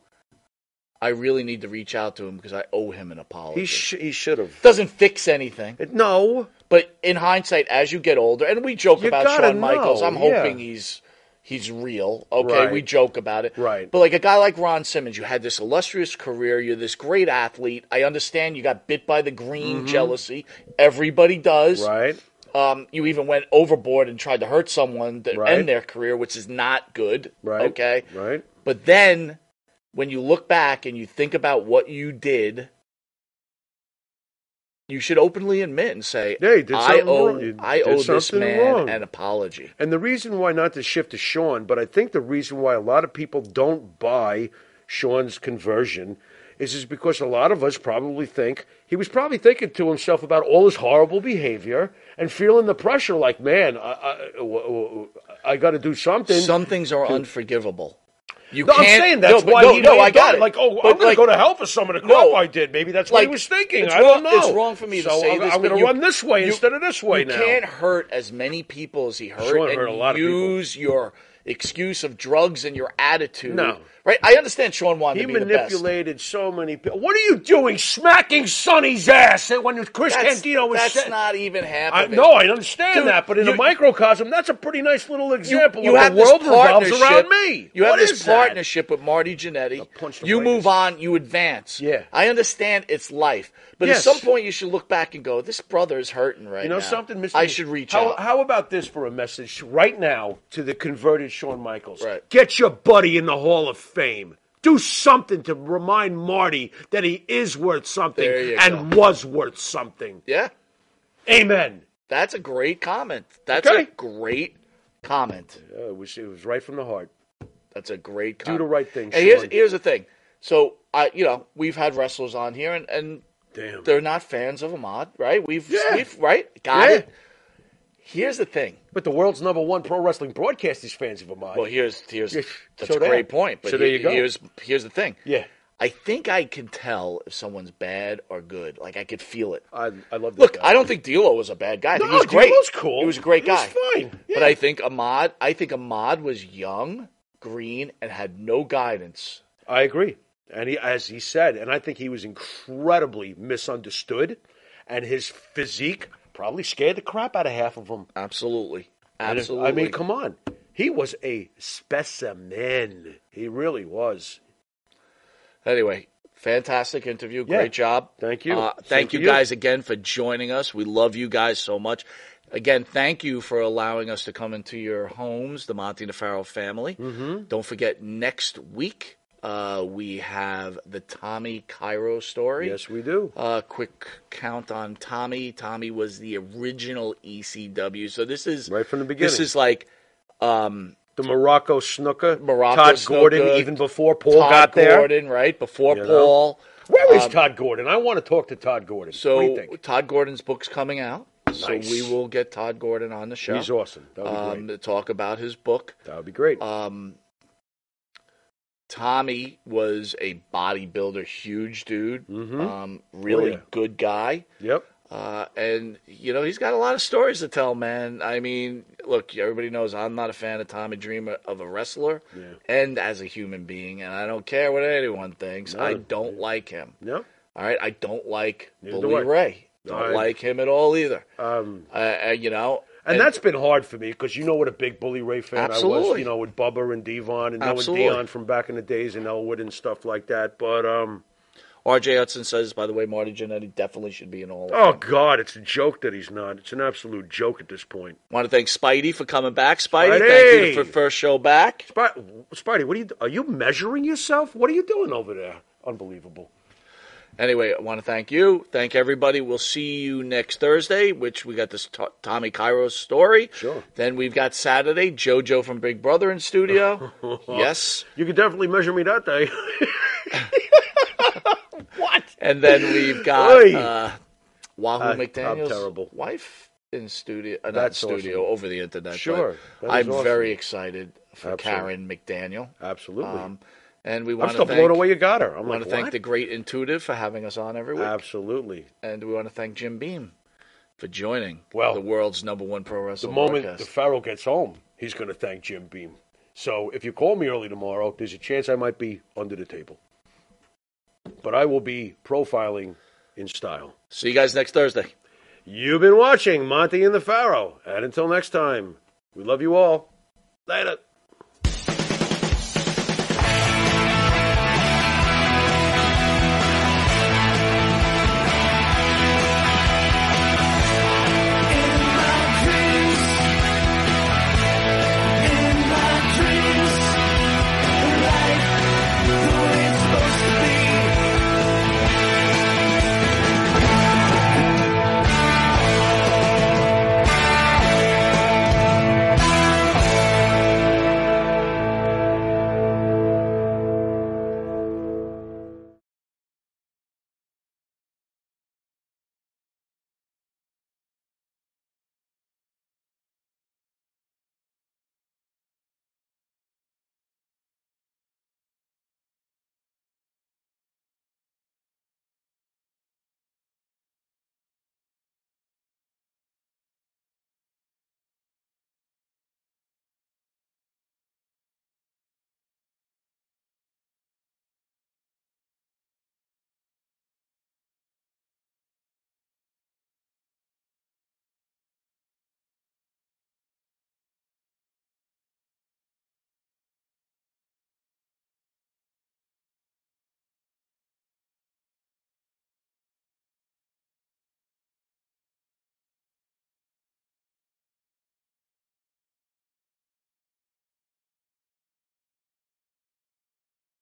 I really need to reach out to him because I owe him an apology. He sh- he should have. Doesn't fix anything. No. But in hindsight, as you get older, and we joke You about Shawn Michaels, know, I'm yeah. hoping he's he's real. Okay, Right. we joke about it. Right. But like a guy like Ron Simmons, you had this illustrious career. You're this great athlete. I understand you got bit by the green jealousy. Everybody does. Mm-hmm. Right. Um, you even went overboard and tried to hurt someone to Right. end their career, which is not good. Right. Okay. Right. But then when you look back and you think about what you did, you should openly admit and say, Yeah, I owe I owe this man wrong." an apology. And the reason why not to shift to Shawn, but I think the reason why a lot of people don't buy Shawn's conversion is is because a lot of us probably think he was probably thinking to himself about all his horrible behavior and feeling the pressure like, man, I, I, I got to do something. Some things are unforgivable. You no, I'm can't. saying that's no, why no, he no, I got it. Like, oh, But, I'm going like, to go to hell for some of the crap No. I did. Maybe that's what he was thinking. I don't wrong- know. it's wrong for me to So say I'm, this, I'm going to run this way you- instead of this way you now. can't hurt as many people as he hurt and hurt a lot of people. use your excuse of drugs and your attitude. No. Right? I understand Shawn wanted He to be the best. manipulated so many people. What are you doing, smacking Sunny's ass when Chris That's, Candido was? that's sa- not even half I, no, I understand Dude, that, but in you- a microcosm, that's a pretty nice little example you of have the world revolves partnership- around me. You have What this is that? partnership with Marty Jannetty. You move on, you advance. Yeah. I understand it's life, but Yes. at some point you should look back and go, "This brother is hurting right now." You know now. something, Mr. I should reach how, out." How about this for a message right now to the converted Shawn Michaels? Right. Get your buddy in the Hall of Fame. Do something to remind Marty that he is worth something and was worth something. Yeah, Amen. that's a great comment. That's Okay. a great comment. It, was, it was right from the heart. That's a great comment. Do the right thing, And here's here's the thing. So I, you know, we've had wrestlers on here, and, and Damn. they're not fans of Ahmed, right? We've, Yeah. we've right, got Yeah. it. Here's the thing. But the world's number one pro wrestling broadcast is fans of Ahmed. Well, here's here's that's so a great point. But So there he- you go. here's here's the thing. yeah, I think I can tell if someone's bad or good. Like I could feel it. I, I love that Look, guy. I don't think D'Lo was a bad guy. I think No, he was great. D'Lo's cool. He was a great He guy. fine. But I think Ahmed. I think Ahmed was young, green, and had no guidance. I agree. And he, as he said, and I think he was incredibly misunderstood, and his physique probably scared the crap out of half of them. Absolutely, if- absolutely. I mean, come on. He was a specimen. He really was. Anyway, fantastic interview. Yeah. Great job. Thank you. Uh, thank you. guys again for joining us. We love you guys so much. Again, thank you for allowing us to come into your homes, the Monty Nefaro family. Mm-hmm. Don't forget, next week uh, we have the Tommy Cairo story. Yes, we do. Uh, quick count on Tommy. Tommy was the original ECW. So this is Right from the beginning. This is like um, The Morocco Snooker. Morocco Todd Snooker, Gordon, even before Paul Todd got there. Tod Gordon, right before You know? Paul. Where is Um, Tod Gordon? I want to talk to Tod Gordon. So what do you think? Tod Gordon's book's coming out. So we will get Tod Gordon on the show. He's awesome. That would be um, great. to talk about his book. That would be great. Um, Tommy was a bodybuilder, huge dude, um, really Oh, yeah. good guy. yep. Uh, and you know he's got a lot of stories to tell, man. I mean, look, everybody knows I'm not a fan of Tommy Dreamer of a wrestler, and as a human being, and I don't care what anyone thinks. I don't like him. No. All right, I don't like Neither Bully I. Ray. Don't I- like him at all either. Um, Uh, uh, you know, and that's been hard for me because you know what a big Bully Ray fan I was. You know, with Bubba and D-Von and knowing Absolutely. Dion from back in the days in Elwood and stuff like that. But um, R.J. Hudson says, by the way, Marty Jannetty definitely should be in all. oh. God, it's a joke that he's not. It's an absolute joke at this point. Want to thank Spidey for coming back. Spidey, Spidey! thank you for first show back. Spy- Spidey, what are you? Are you measuring yourself? What are you doing over there? Unbelievable. Anyway, I want to thank you. Thank everybody. We'll see you next Thursday, which we got this to- Tommy Cairo story. Sure. Then we've got Saturday, JoJo from Big Brother in studio. yes. You could definitely measure me that day. What? And then we've got Oy. uh, Wahoo I- I'm McDaniel's terrible. wife in studio, uh, not That's studio, awesome. over the internet. but Sure. That is I'm awesome. very excited for Absolutely. Karen McDaniel. Absolutely. Um, and we I'm want to still thank, blown away you got her. I'm want like, to thank the great Intuitive for having us on every week. Absolutely. and we want to thank Jim Beam for joining Well, the world's number one pro wrestler. The moment broadcast. the Pharaoh gets home, he's going to thank Jim Beam. So if you call me early tomorrow, there's a chance I might be under the table. But I will be profiling in style. See you guys next Thursday. You've been watching Monte and the Pharaoh. And until next time, we love you all. Later.